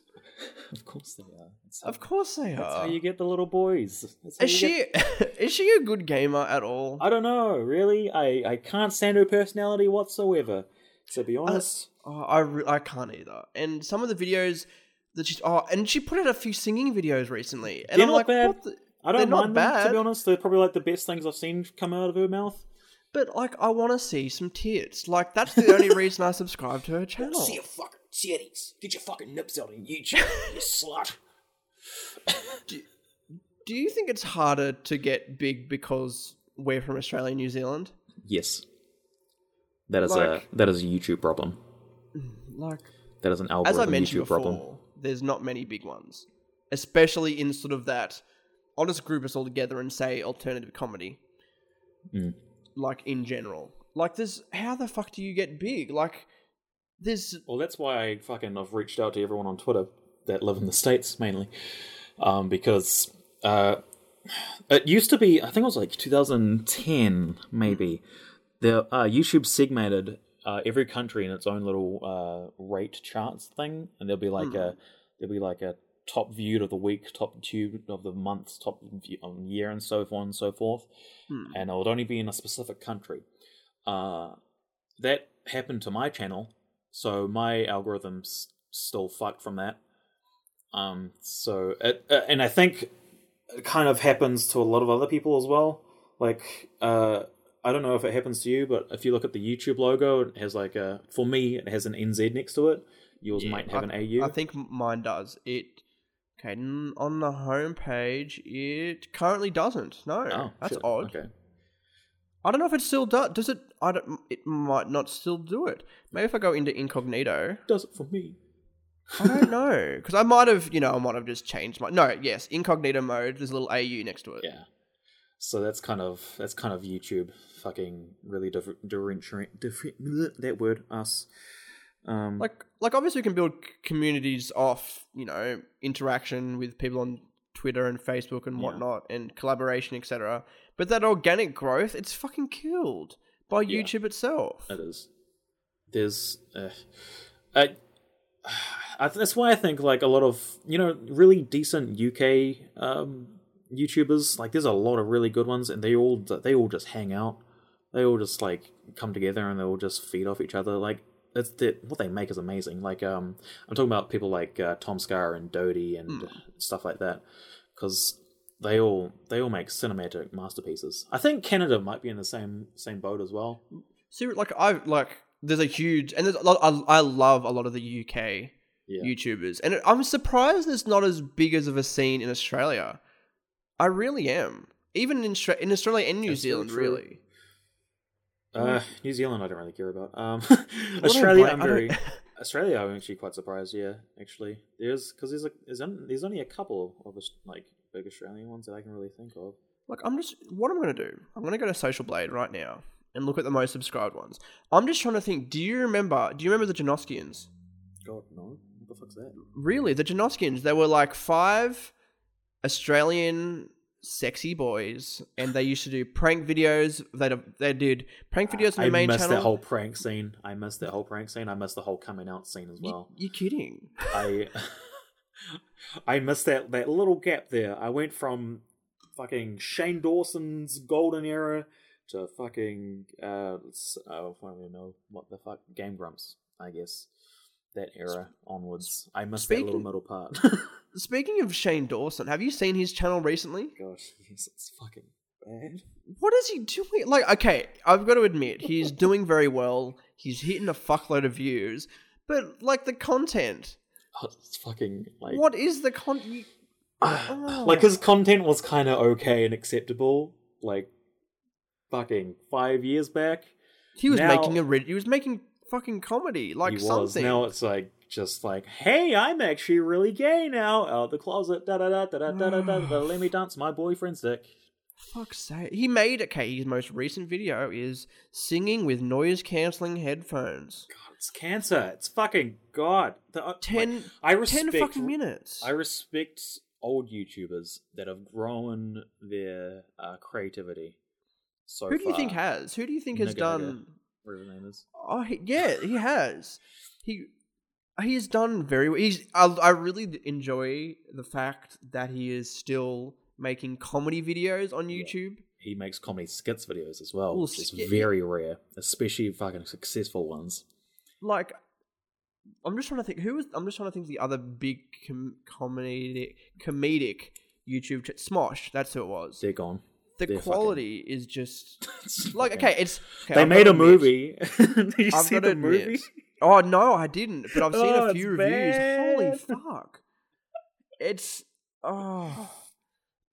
Of course they are. That's Of course they That's are. how you get the little boys. That's Is she get- is she a good gamer at all? I don't know. Really, I I can't stand her personality whatsoever. To be uh, honest. Oh, I re- I can't either. And some of the videos that she's oh, and she put out a few singing videos recently, and They're I'm like, bad. what? The? I don't they're not mind them, to be honest. They're probably like the best things I've seen come out of her mouth. But like, I want to see some tits. Like that's the only reason I subscribe to her channel. See your fucking titties. Get your fucking nips out on YouTube, you slut. Do you think it's harder to get big because we're from Australia and New Zealand? Yes. That is Like- a that is a YouTube problem. Mm, like, That is an as algorithm I mentioned YouTube before, problem. there's not many big ones, especially in sort of that. I'll just group us all together and say alternative comedy, Mm. like in general. Like, there's how the fuck do you get big? Like, there's Well, that's why I fucking I've reached out to everyone on Twitter that live in the states mainly, um, because uh, it used to be I think it was like 2010 maybe. The uh, YouTube segmented uh, every country in its own little uh, rate charts thing, and there'll be like a there'll be like a top viewed of the week, top viewed of the month, top view of the year, and so on and so forth. Hmm. And it would only be in a specific country. Uh, that happened to my channel, so my algorithm's still fucked from that. Um, so it, uh, and I think it kind of happens to a lot of other people as well. Like, uh, I don't know if it happens to you, but if you look at the YouTube logo, it has like a for me, it has an NZ next to it. Yours Yeah, might have I, an AU. I think mine does. It Okay, n- on the homepage, it currently doesn't. No, Oh, that's shit. odd. Okay. I don't know if it still does. Does it? I don't. It might not still do it. Maybe if I go into incognito, Does it for me? I don't know because I might have, you know, I might have just changed my. No, yes, incognito mode. There's a little AU next to it. Yeah. So that's kind of that's kind of YouTube fucking really different different different that word us. Um, Like, like obviously, we can build communities off, you know, interaction with people on Twitter and Facebook and Yeah. whatnot, and collaboration, etc. But that organic growth, it's fucking killed by Yeah. YouTube itself. It is. There's, uh, I, I, that's why I think like a lot of you know really decent UK um, YouTubers like there's a lot of really good ones, and they all they all just hang out. They all just like come together and they all just feed off each other. Like that's the, what they make is amazing. Like um, I'm talking about people like uh, Tom Scott and Dodie and stuff like that, because they all they all make cinematic masterpieces. I think Canada might be in the same same boat as well. See, like I like, there's a huge, and there's a lot. I, I love a lot of the UK Yeah. YouTubers, and I'm surprised there's not as big as of a scene in Australia. I really am. Even in in Australia and New That's Zealand, really. Uh, New Zealand, I don't really care about. Um, Australia, I'm very. Australia, I'm actually quite surprised. Yeah, actually, there's because there's a there's, on, there's only a couple of like big Australian ones that I can really think of. Like, I'm just, what I'm going to do, I'm going to go to Social Blade right now and look at the most subscribed ones. I'm just trying to think, do you remember, do you remember the Janoskians? God, no, what the fuck's that? Really, the Janoskians, they were like five Australian sexy boys, and they used to do prank videos. They they did prank videos on I the main channel. I missed that whole prank scene. I missed that whole prank scene. I missed the whole coming out scene as well. you're kidding. I I missed that that little gap there. I went from fucking Shane Dawson's golden era to fucking uh, uh I don't even know what the fuck Game Grumps. I guess that era onwards. I missed that little Speaking- middle part. Speaking of Shane Dawson, have you seen his channel recently? Gosh, yes, it's fucking bad. What is he doing? Like, okay, I've got to admit, he's doing very well. He's hitting a fuckload of views, but like the content, Oh, it's fucking like what is the content? like oh. his content was kind of okay and acceptable. Like fucking five years back. He was Now- making a he was making fucking comedy, like something. Now it's like just like, hey, I'm actually really gay now. Out the closet. Da da da da da da da da. da, Let me dance my boyfriend's dick. Fuck's sake. He made okay, his most recent video is singing with noise cancelling headphones. God, it's cancer. It's fucking god. The, uh, like, Ten, I respect. 10 fucking minutes. I respect old YouTubers that have grown their uh, creativity. So Who do you far. think has? Who do you think has nigga. done Whatever his name is. Oh, he, yeah, he has. He he's done very well. He's I, I really enjoy the fact that he is still making comedy videos on YouTube. He makes comedy skits videos as well, Well, which is very rare, especially fucking successful ones. Like, I'm just trying to think who was. I'm just trying to think of the other big com- comedic comedic YouTube. Ch- Smosh, that's who it was. They're gone. The they're fucking- quality is just like okay. It's okay, they I've made a admit- movie. Did you I've see the admit- movie? Oh no, I didn't. But I've seen Oh, a few reviews. Holy fuck! It's oh,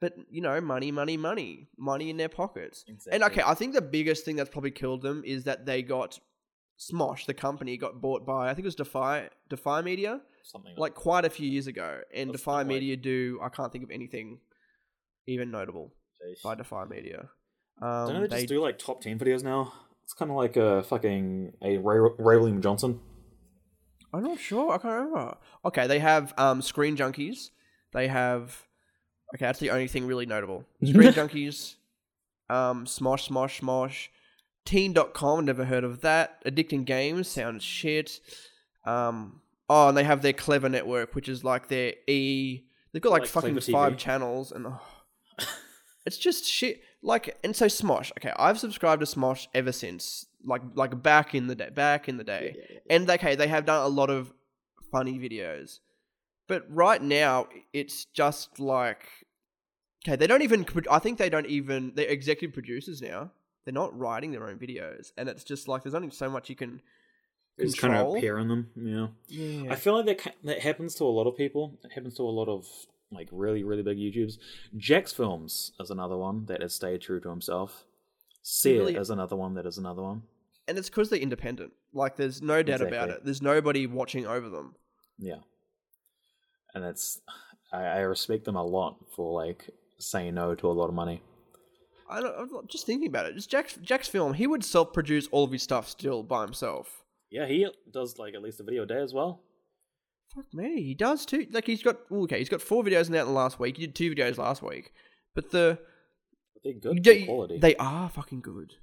but you know, money, money, money, money in their pockets. And okay, I think the biggest thing that's probably killed them is that they got Smosh, the company, got bought by I think it was Defy Defy Media, Something like quite a few years ago. And Defy Media do I can't think of anything even notable. By Defy Media. Don't Um, they they just do like top ten videos now? It's kind of like a fucking a Ray, Ray William Johnson. I'm not sure. I can't remember. Okay, they have um, Screen Junkies. They have. Okay, that's the only thing really notable. Screen Junkies, um, Smosh, Smosh, Smosh. Teen.com, never heard of that. Addicting Games sounds shit. Um, oh, and they have their Clevver Network, which is like their E. They've got like, Like fucking five channels, and oh, it's just shit. Like, and so Smosh. Okay, I've subscribed to Smosh ever since, like, like back in the day. Back in the day. And okay, they have done a lot of funny videos. But right now, it's just like. Okay, they don't even. I think they don't even. They're executive producers now. They're not writing their own videos. And it's just like there's only so much you can It's kind of appear in them. Yeah. Yeah. I feel like that that happens to a lot of people. It happens to a lot of like really really big YouTubes. JacksFilms is another one that has stayed true to himself. Sear really- is another one that is another one. and it's because they're independent. Like, there's no doubt about it. There's nobody watching over them. Yeah, and it's I, I respect them a lot for like saying no to a lot of money. I don't, I'm not- just thinking about it. Just Jack's Jack's film. He would self-produce all of his stuff still by himself. Yeah, he does like at least a video a day as well. Fuck me, he does too. Like he's got okay, he's got four videos out in the last week. He did two videos last week, but the they're good they, quality. they are fucking good.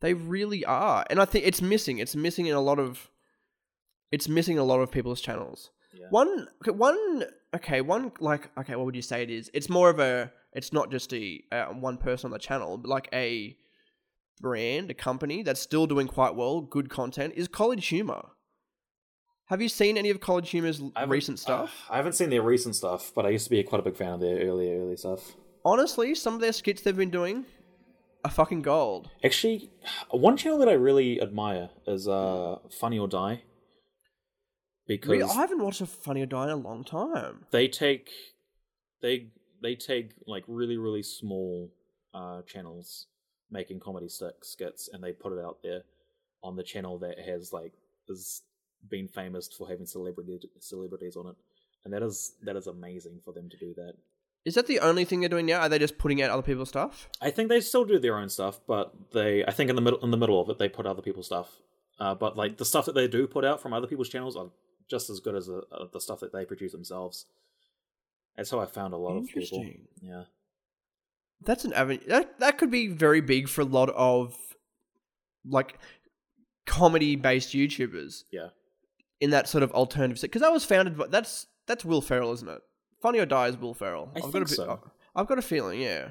They really are, and I think it's missing. It's missing in a lot of. It's missing a lot of people's channels. Yeah. One, okay, one, okay, one like okay, what would you say it is? It's more of a. It's not just a uh, one person on the channel, but like a brand, a company that's still doing quite well, good content. Is College Humor. Have you seen any of College Humor's recent stuff? uh, I haven't seen their recent stuff, but I used to be quite a big fan of their early early stuff. Honestly, some of their skits they've been doing are fucking gold. Actually, one channel that I really admire is uh, Funny or Die. Because I haven't watched a Funny or Die in a long time. they take they they take like really really small uh, channels making comedy stick skits and they put it out there on the channel that has like has been famous for having celebrity celebrities on it and that is that is amazing for them to do that Is that the only thing they're doing now? Are they just putting out other people's stuff? I think they still do their own stuff, but they I think in the middle in the middle of it they put other people's stuff. Uh, but like the stuff that they do put out from other people's channels are just as good as the, uh, the stuff that they produce themselves. That's how I found a lot of people. Yeah, That's an avenue. That that could be very big for a lot of like comedy based YouTubers yeah, in that sort of alternative. Set. Because that was founded. by That's that's Will Ferrell, isn't it? Funny or Die is Will Ferrell. I I've got think a bit, so. I've got a feeling, yeah.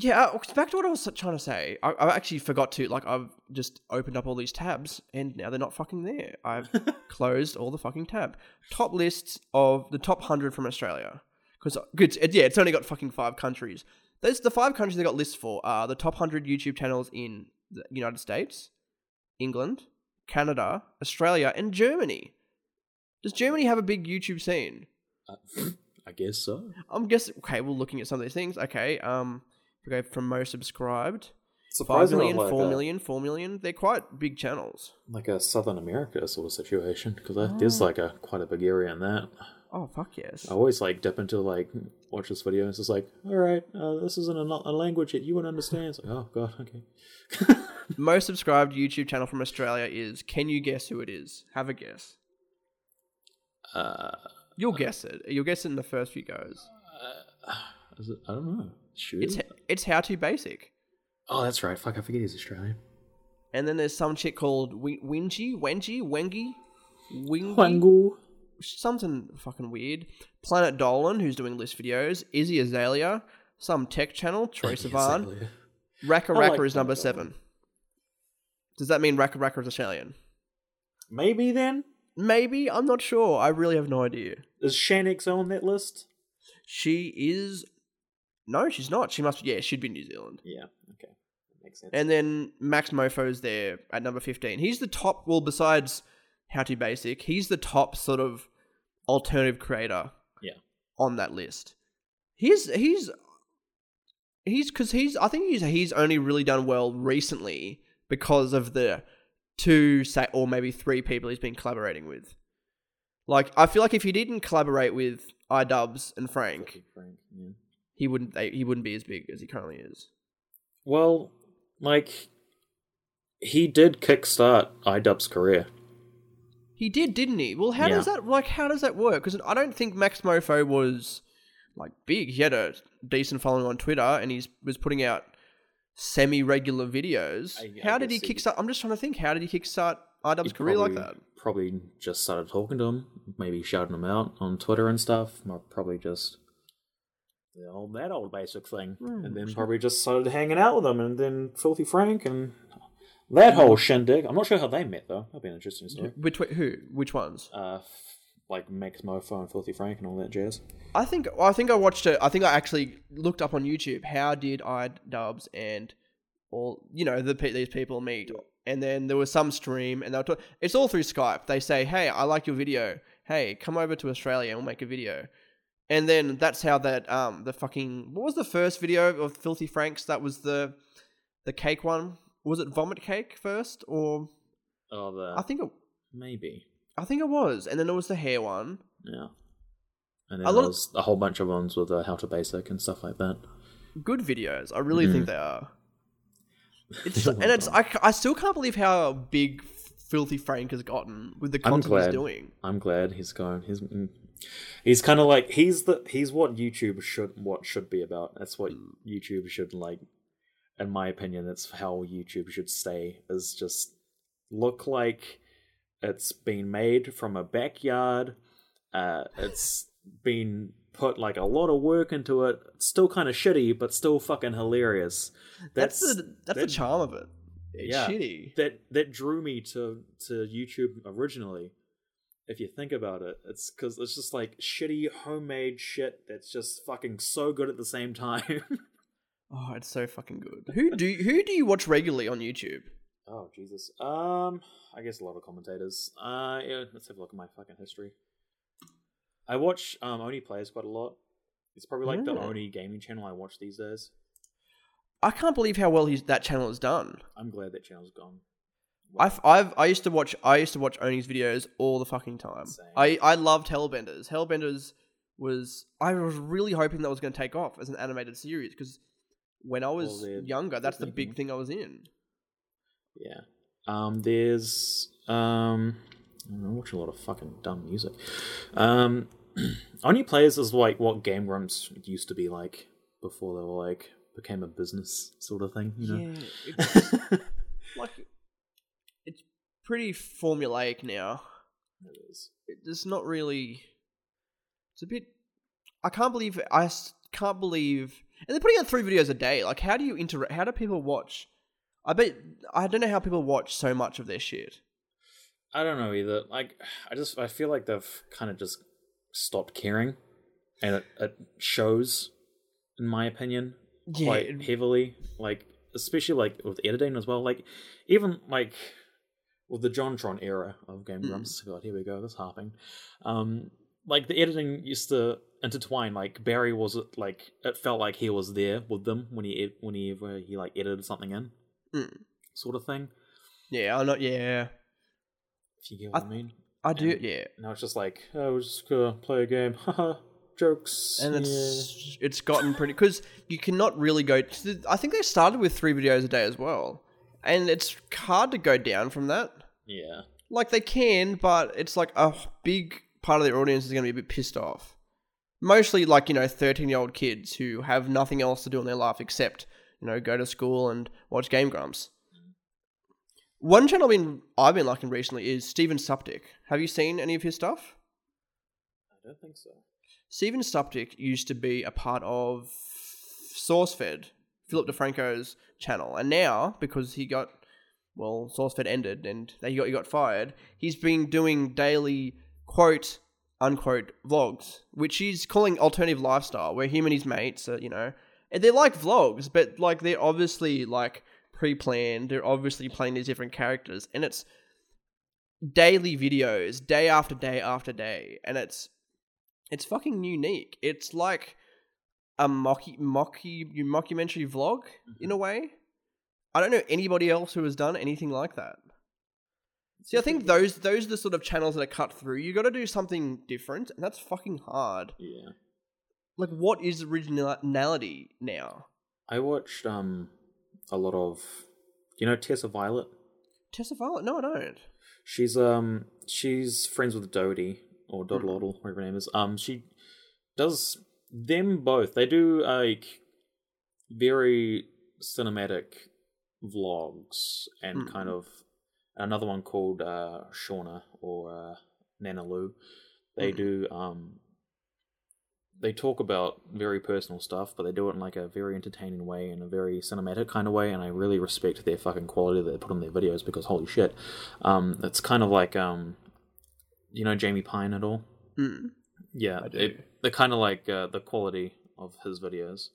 Yeah, uh, back to what I was trying to say. I, I actually forgot to like. I've just opened up all these tabs, and now they're not fucking there. I've closed all the fucking tab. Top lists of the top hundred from Australia. Because good, it, yeah, it's only got fucking five countries. Those the five countries they got lists for are the top hundred YouTube channels in the United States, England, Canada, Australia, and Germany. Does Germany have a big YouTube scene? uh, I guess so. I'm guessing. Okay, we're looking at some of these things. Okay, um, if we go from most subscribed, five Surprisingly, million, like four a, million, four million. They're quite big channels. like a Southern America sort of situation because there's like a quite a big area in that. Oh fuck yes! I always like dip into like watch this video and it's just like, all right, uh, this isn't a, a language that you would understand. It's like, oh god, okay. Most subscribed YouTube channel from Australia is. Can you guess who it is? Have a guess. uh, You'll guess it. You'll guess it in the first few goes. is it, I don't know. Shoot. It's it's how to basic. Oh, that's right. Fuck, I forget he's Australian. And then there's some chick called Wi- Wingy, Wengy, Wengy, Wingy, Wangu. Something fucking weird. Planet Dolan, who's doing list videos. Iggy Azalea, some tech channel. Troye Sivan. Raka I like Raka is number Planet seven. Does that mean RackaRacka is Australian? Maybe then Maybe. I'm not sure. I really have no idea. is Shaaanxo on that list? She is. No, she's not. She must. Yeah, she'd be New Zealand. Yeah. Okay, that makes sense. And then MaxMoeFoe's there at number 15. He's the top, well, besides How to Basic, he's the top sort of alternative creator yeah. on that list. He's, he's, he's, because he's, I think he's, he's only really done well recently because of the two, say, or maybe three people he's been collaborating with. Like, I feel like if he didn't collaborate with iDubbbz and Frank, Frank. Yeah. he wouldn't, they, he wouldn't be as big as he currently is. Well, like he did kickstart iDubbbz's career. He did, didn't he? Well, how does that like? How does that work? Because I don't think MaxMoeFoe was like big. He had a decent following on Twitter, and he was putting out semi-regular videos. I- I how did he kickstart? I'm just trying to think. How did he kickstart iDubbbz's He career like that? Probably just started talking to him, maybe shouting him out on Twitter and stuff, or probably just the old that old basic thing, Hmm, and then probably just started hanging out with him, and then Filthy Frank and that whole shindig. I'm not sure how they met though. That'd be an interesting story. Between who? Which ones? Uh, f- like MaxMoeFoe and Filthy Frank and all that jazz. I think I think I watched it. I think I actually looked up on YouTube. How did I Dubs and all you know the these people meet? And then there was some stream, and they were talk- it's all through Skype. They say, "Hey, I like your video. Hey, come over to Australia and we'll make a video." And then that's how that um the fucking what was the first video of Filthy Franks? That was the the cake one. Was it vomit cake first or Oh, the I think it maybe I think it was, and then it was the hair one. yeah. And A then lot there of- was a whole bunch of ones with uh, how to basic and stuff like that. Good videos, I really think they are. It's and it's I, I, still can't believe how big Filthy Frank has gotten with the content he's doing. I'm glad he's going. He's mm, he's kind of like he's the he's what YouTube should what should be about. That's what YouTube should like. In my opinion, that's how YouTube should stay. Is just look like it's been made from a backyard. Uh, it's been put like a lot of work into it. It's still kind of shitty, but still fucking hilarious. That's, the that's the charm of it. It's Yeah. shitty. that that drew me to to YouTube originally. If you think about it, it's because it's just like shitty homemade shit that's just fucking so good at the same time. Oh, it's so fucking good. Who do you, who do you watch regularly on YouTube? oh Jesus. Um, I guess a lot of commentators. Uh, yeah. Let's have a look at my fucking history. I watch um Oney Players quite a lot. It's probably like the only gaming channel I watch these days. I can't believe how well he's, that channel has done. I'm glad that channel's gone. I've, I've I used to watch I used to watch Oney's videos all the fucking time. Same. I I loved Hellbenders. Hellbenders was I was really hoping that was going to take off as an animated series because when I was younger, that's the big thing I was in. Yeah. Um, there's um, I don't watch a lot of fucking dumb music. Um, Only Players is like what Game Grumps used to be like before they were like became a business sort of thing. You know. it's like it's pretty formulaic now. It is. It- There's not really. It's a bit. I can't believe I can't believe, and they're putting out three videos a day. Like, how do you interact? How do people watch? I bet I don't know how people watch so much of their shit. I don't know either. Like, I just I feel like they've kind of just stopped caring, and it, it shows, in my opinion, Yeah, quite it- heavily. Like, especially like with editing as well. Like, even like with the JonTron era of Game Mm. Grumps. God, here we go. This harping. Um, like the editing used to intertwine. Like Barry was like it felt like he was there with them when he ed- whenever he like edited something in, Mm. sort of thing. Yeah, I know. Yeah, If you get what I, I- mean. I do. And- Yeah, Now it's just like, oh, we're just gonna play a game. Haha, jokes. and yeah. it's it's gotten pretty because you cannot really go. To, I think they started with three videos a day as well, and it's hard to go down from that. yeah. Like they can, but it's like a big part of their audience is going to be a bit pissed off. Mostly like you know thirteen year old kids who have nothing else to do in their life except you know go to school and watch Game Grumps. One channel I've been I've been liking recently is Steven Suptic. Have you seen any of his stuff? I don't think so. Steven Suptic used to be a part of SourceFed, Philip DeFranco's channel, and now because he got well, SourceFed ended and he got he got fired, he's been doing daily quote unquote vlogs, which he's calling alternative lifestyle, where him and his mates are, you know, and they're like vlogs, but like they're obviously like pre-planned. They're obviously playing these different characters, and it's daily videos, day after day after day, and it's it's fucking unique. It's like a mocky mocky mockumentary vlog in mm-hmm. a way. I don't know anybody else who has done anything like that. See, I think those those are the sort of channels that are cut through. You got to do something different, and that's fucking hard. Yeah. Like, what is originality now? I watched um a lot of you know Tessa Violet? Tessa Violet? No, I don't. She's um she's friends with Dodie or Hmm. doddleoddle, whatever her name is. Um she does them both. They do like very cinematic vlogs and Mhm. kind of another one called uh Shauna or uh Nana Lou. They Mhm. do um they talk about very personal stuff, but they do it in like a very entertaining way, in a very cinematic kind of way, and I really respect their fucking quality that they put on their videos because holy shit, um, it's kind of like um, you know Jamie Pine at all? Mm. Yeah, I do. it, they're kind of like uh, the quality of his videos,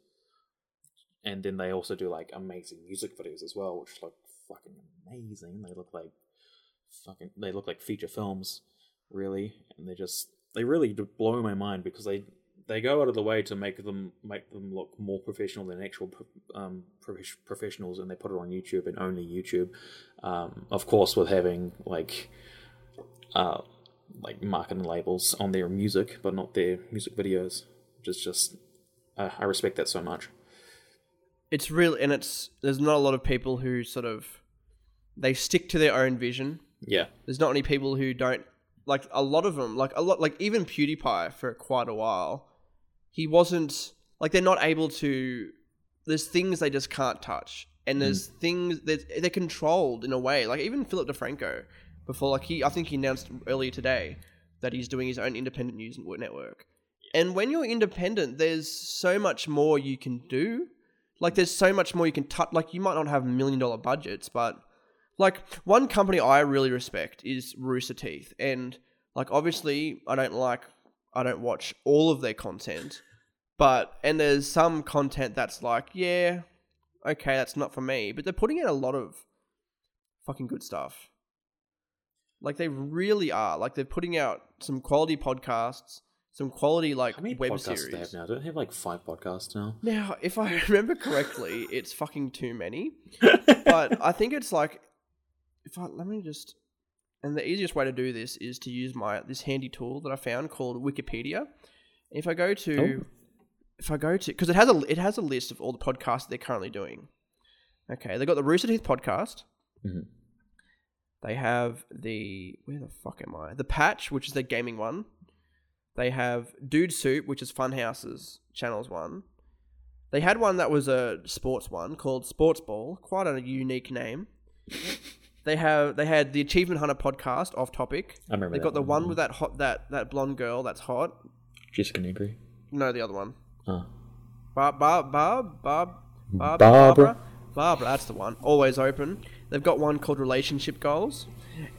and then they also do like amazing music videos as well, which look fucking amazing. They look like fucking they look like feature films, really, and they just they really blow my mind because they they go out of the way to make them make them look more professional than actual um, prof- professionals, and they put it on YouTube and only YouTube. Um, of course, with having like uh, like marketing labels on their music, but not their music videos, which is just uh, I respect that so much. It's real, and it's there's not a lot of people who sort of they stick to their own vision. Yeah, There's not many people who don't like a lot of them. Like a lot, like even PewDiePie for quite a while, he wasn't like they're not able to. There's things they just can't touch, and there's mm. things that they're controlled in a way. Like even Philip DeFranco, before like he, I think he announced earlier today that he's doing his own independent news network. And when you're independent, there's so much more you can do. Like there's so much more you can touch. Like you might not have million dollar budgets, but like one company I really respect is Rooster Teeth, and like obviously I don't like I don't watch all of their content, but and there's some content that's like yeah, okay, that's not for me, but they're putting out a lot of fucking good stuff. Like they really are. Like they're putting out some quality podcasts, some quality like how many web podcasts series. do they have now? Don't they have like five podcasts now? Now, if I remember correctly, it's fucking too many. But I think it's like, if I let me just, and the easiest way to do this is to use my this handy tool that I found called Wikipedia. If I go to, if I go to, because it has a it has a list of all the podcasts they're currently doing. Okay, they've got the Rooster Teeth podcast. Mhm. They have the where the fuck am I? The Patch, which is their gaming one. They have Dude Soup, which is Funhouse's channels one. They had one that was a sports one called Sports Ball, quite a unique name. they have they had the Achievement Hunter podcast, off topic. I remember They got the one, one with that hot that that blonde girl that's hot. Jessica Negri. No, the other one. Ah. Oh. Barb, Barb, Barb, Barb, Barbara. Barbara. Barbara, that's the one. Always open. They've got one called Relationship Goals,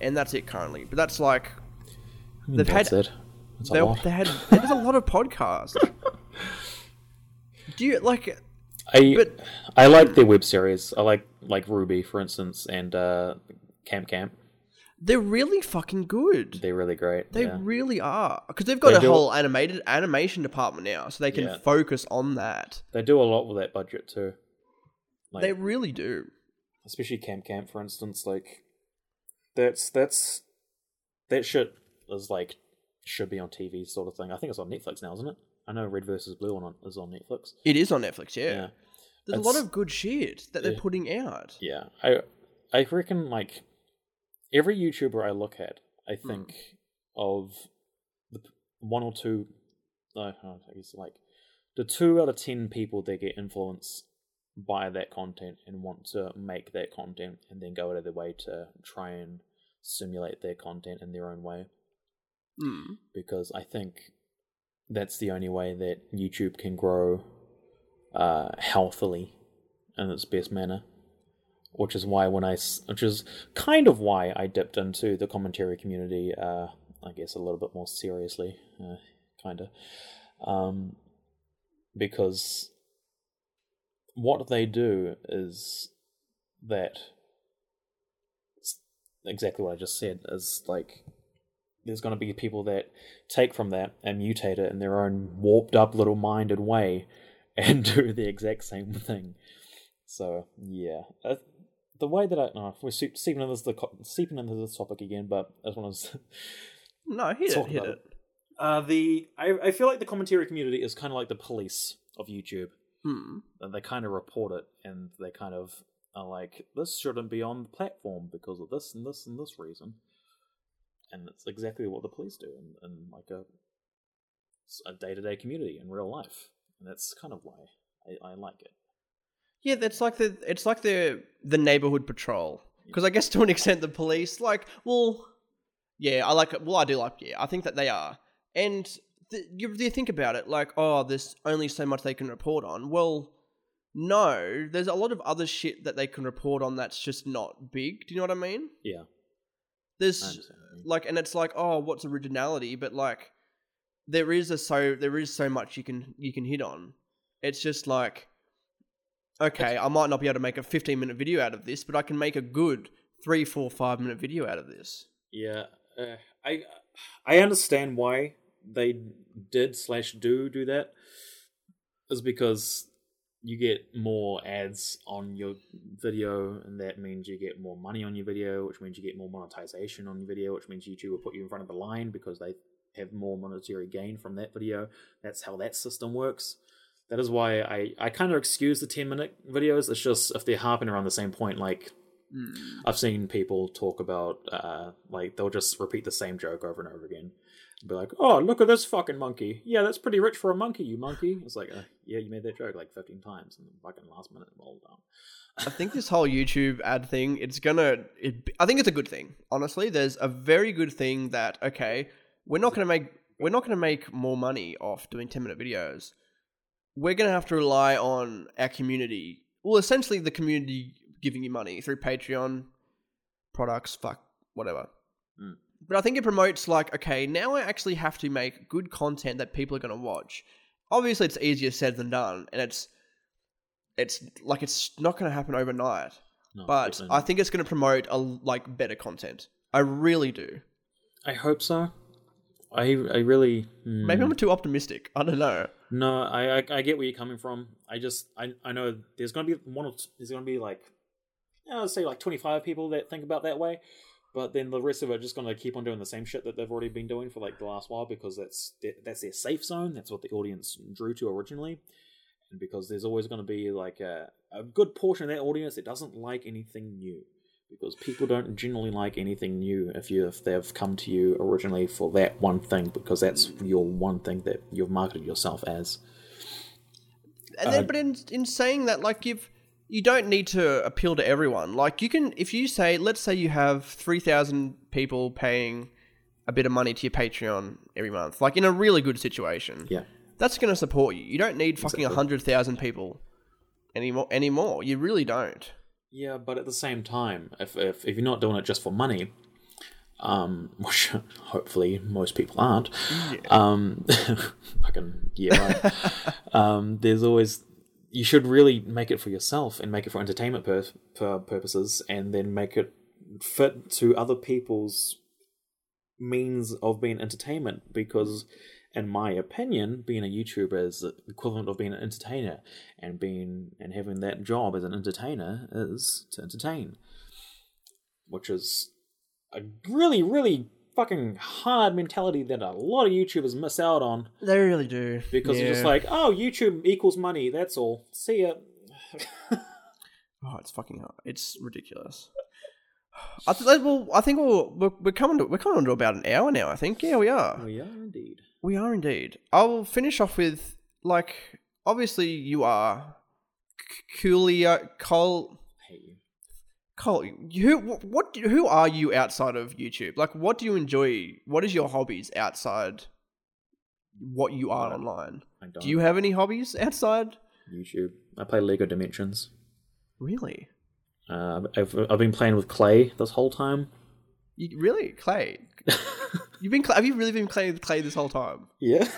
and that's it currently. But that's like they've That's had it. That's a they, they had there's a lot of podcasts. Do you like? I But- I like their web series. I like like RWBY, for instance, and uh, Camp Camp. They're really fucking good. They're really great. They yeah. really are because they've got They a whole animated animation department now, so they can Yeah. focus on that. they do a lot with that budget too. Like, they really do. especially Camp Camp, for instance. Like that's that's that shit is like should be on TV sort of thing. I think it's on Netflix now, isn't it? I know Red versus Blue on is on Netflix. It is on Netflix. Yeah, Yeah. there's a lot of good shit that they're putting out. Yeah, I I reckon like every YouTuber I look at, I Hmm. think of the one or two. No, I guess like the two out of ten people that get influenced by that content and want to make that content and then go out of their way to try and simulate their content in their own way. Mm. Because I think that's the only way that YouTube can grow uh, healthily in its best manner which is why when I, which is kind of why I dipped into the commentary community, uh, I guess a little bit more seriously, uh, kind of, um, because what they do is that exactly what I just said is like there's going to be people that take from that and mutate it in their own warped up little minded way and do the exact same thing. So yeah, uh, the way that I no, we're se- seeping into this seeping into this topic again, but I just want to No, hit it, hit about it. uh, the I I feel like the commentary community is kind of like the police of YouTube, Hmm. and they kind of report it, and they kind of are like, this shouldn't be on the platform because of this and this and this reason, and it's exactly what the police do in, in like a a day to day community in real life, and that's kind of why I, I like it. Yeah, that's like the it's like the the neighborhood patrol because I guess to an extent the police like well, yeah, I like it. Well, I do like yeah, I think that they are, and th- you, you think about it like oh, there's only so much they can report on. Well, no, there's a lot of other shit that they can report on that's just not big. Do you know what I mean? Yeah, There's understand. what you mean. like, and it's like oh, what's originality? But like, there is a so there is so much you can you can hit on. It's just like, okay, I might not be able to make a 15 minute video out of this, but I can make a good three, four, five minute video out of this. Yeah, uh, I I understand why they did slash do do that is because you get more ads on your video, and that means you get more money on your video, which means you get more monetization on your video, which means YouTube will put you in front of the line because they have more monetary gain from that video. That's how that system works. That is why I, I kind of excuse the 10 minute videos. It's just if they're harping around the same point, like I've seen people talk about, uh, like they'll just repeat the same joke over and over again. Be like, oh, look at this fucking monkey. Yeah, that's pretty rich for a monkey, you monkey. It's like, uh, yeah, you made that joke like 15 times in the fucking last minute. Well done. I think this whole YouTube ad thing, it's gonna. It, I think it's a good thing. Honestly, there's a very good thing that okay, we're not gonna make we're not gonna make more money off doing ten minute videos. We're gonna have to rely on our community. Well, essentially, the community giving you money through Patreon, products, fuck whatever. Mm. But I think it promotes like okay, now I actually have to make good content that people are gonna watch. Obviously, it's easier said than done, and it's it's like it's not going to happen overnight No, but definitely I think it's going to promote a like better content. I really do. I hope so. I I really hmm. Maybe I'm too optimistic. I don't know. No, I, I I get where you're coming from. I just I I know there's gonna be one or t- there's gonna be like yeah, let's say like 25 people that think about that way, but then the rest of it are just gonna keep on doing the same shit that they've already been doing for like the last while because that's their- that's their safe zone. That's what the audience drew to originally, and because there's always gonna be like a a good portion of that audience that doesn't like anything new. Because people don't generally like anything new if you if they've come to you originally for that one thing because that's your one thing that you've marketed yourself as. And then, Uh, but in in saying that, like if you don't need to appeal to everyone. Like you can, if you say, let's say you have three thousand people paying a bit of money to your Patreon every month, like in a really good situation. Yeah. That's going to support you. You don't need fucking a Exactly. hundred thousand people anymore. Anymore, you really don't. Yeah, but at the same time, if if, if you're not doing it just for money, um, which hopefully most people aren't, um, fucking yeah, right. um, there's always you should really make it for yourself and make it for entertainment pur- pur- purposes, and then make it fit to other people's means of being entertainment because in my opinion being a youtuber is the equivalent of being an entertainer and being and having that job as an entertainer is to entertain which is a really really fucking hard mentality that a lot of youtubers miss out on They really do because they're just like oh youtube equals money that's all see ya Oh, it's fucking hard. It's ridiculous. I th- well, I think we'll, we're, we're coming to we're coming on to about an hour now. I think. Yeah, we are. we are indeed We are indeed. I will finish off with like obviously you are Coolio uh, Cole hate you Cole. Who what who are you outside of YouTube? Like, what do you enjoy? What is your hobbies outside what you are online? I don't Do you have any hobbies outside? youtube i play lego dimensions Really? uh, I've, I've been playing with clay this whole time You, really, Clay? You've been have you really been playing with Clay this whole time? yeah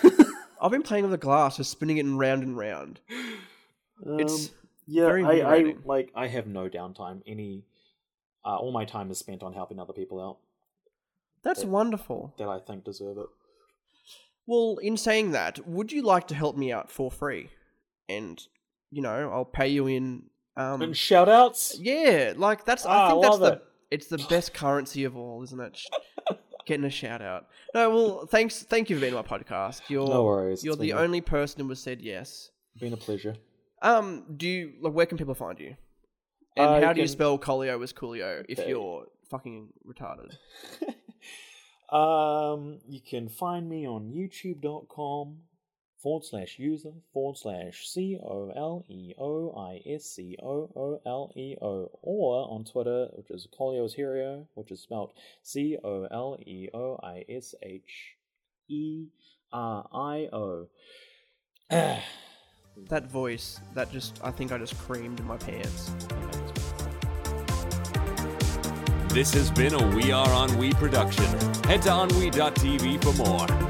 I've been playing with the glass, just spinning it round and round. It's Um, yeah, I, I like I have no downtime. Any, uh, all my time is spent on helping other people out that's wonderful. that I think deserve it. Well, in saying that, would you like to help me out for free? And you know, I'll pay you in. Um, And shout outs. yeah, like that's. Ah, I think that's the. it. It's the best currency of all, isn't it? Getting a shout out. No, well, thanks. Thank you for being on my podcast. You're No worries, You're the been a- only person who has said yes. Been a pleasure. Um, do you like where can people find you? And Uh, how you do you can- spell Colio as Coolio if Okay. you're fucking retarded? Um, you can find me on youtube.com forward slash user forward slash C O L E O I S C O O L E O or on Twitter, which is Colio's Hero, which is spelled C O L E O I S H E R I O. That voice, that just I think I just creamed in my pants. This has been a We Are On We production. Head to OnWe.tv for more.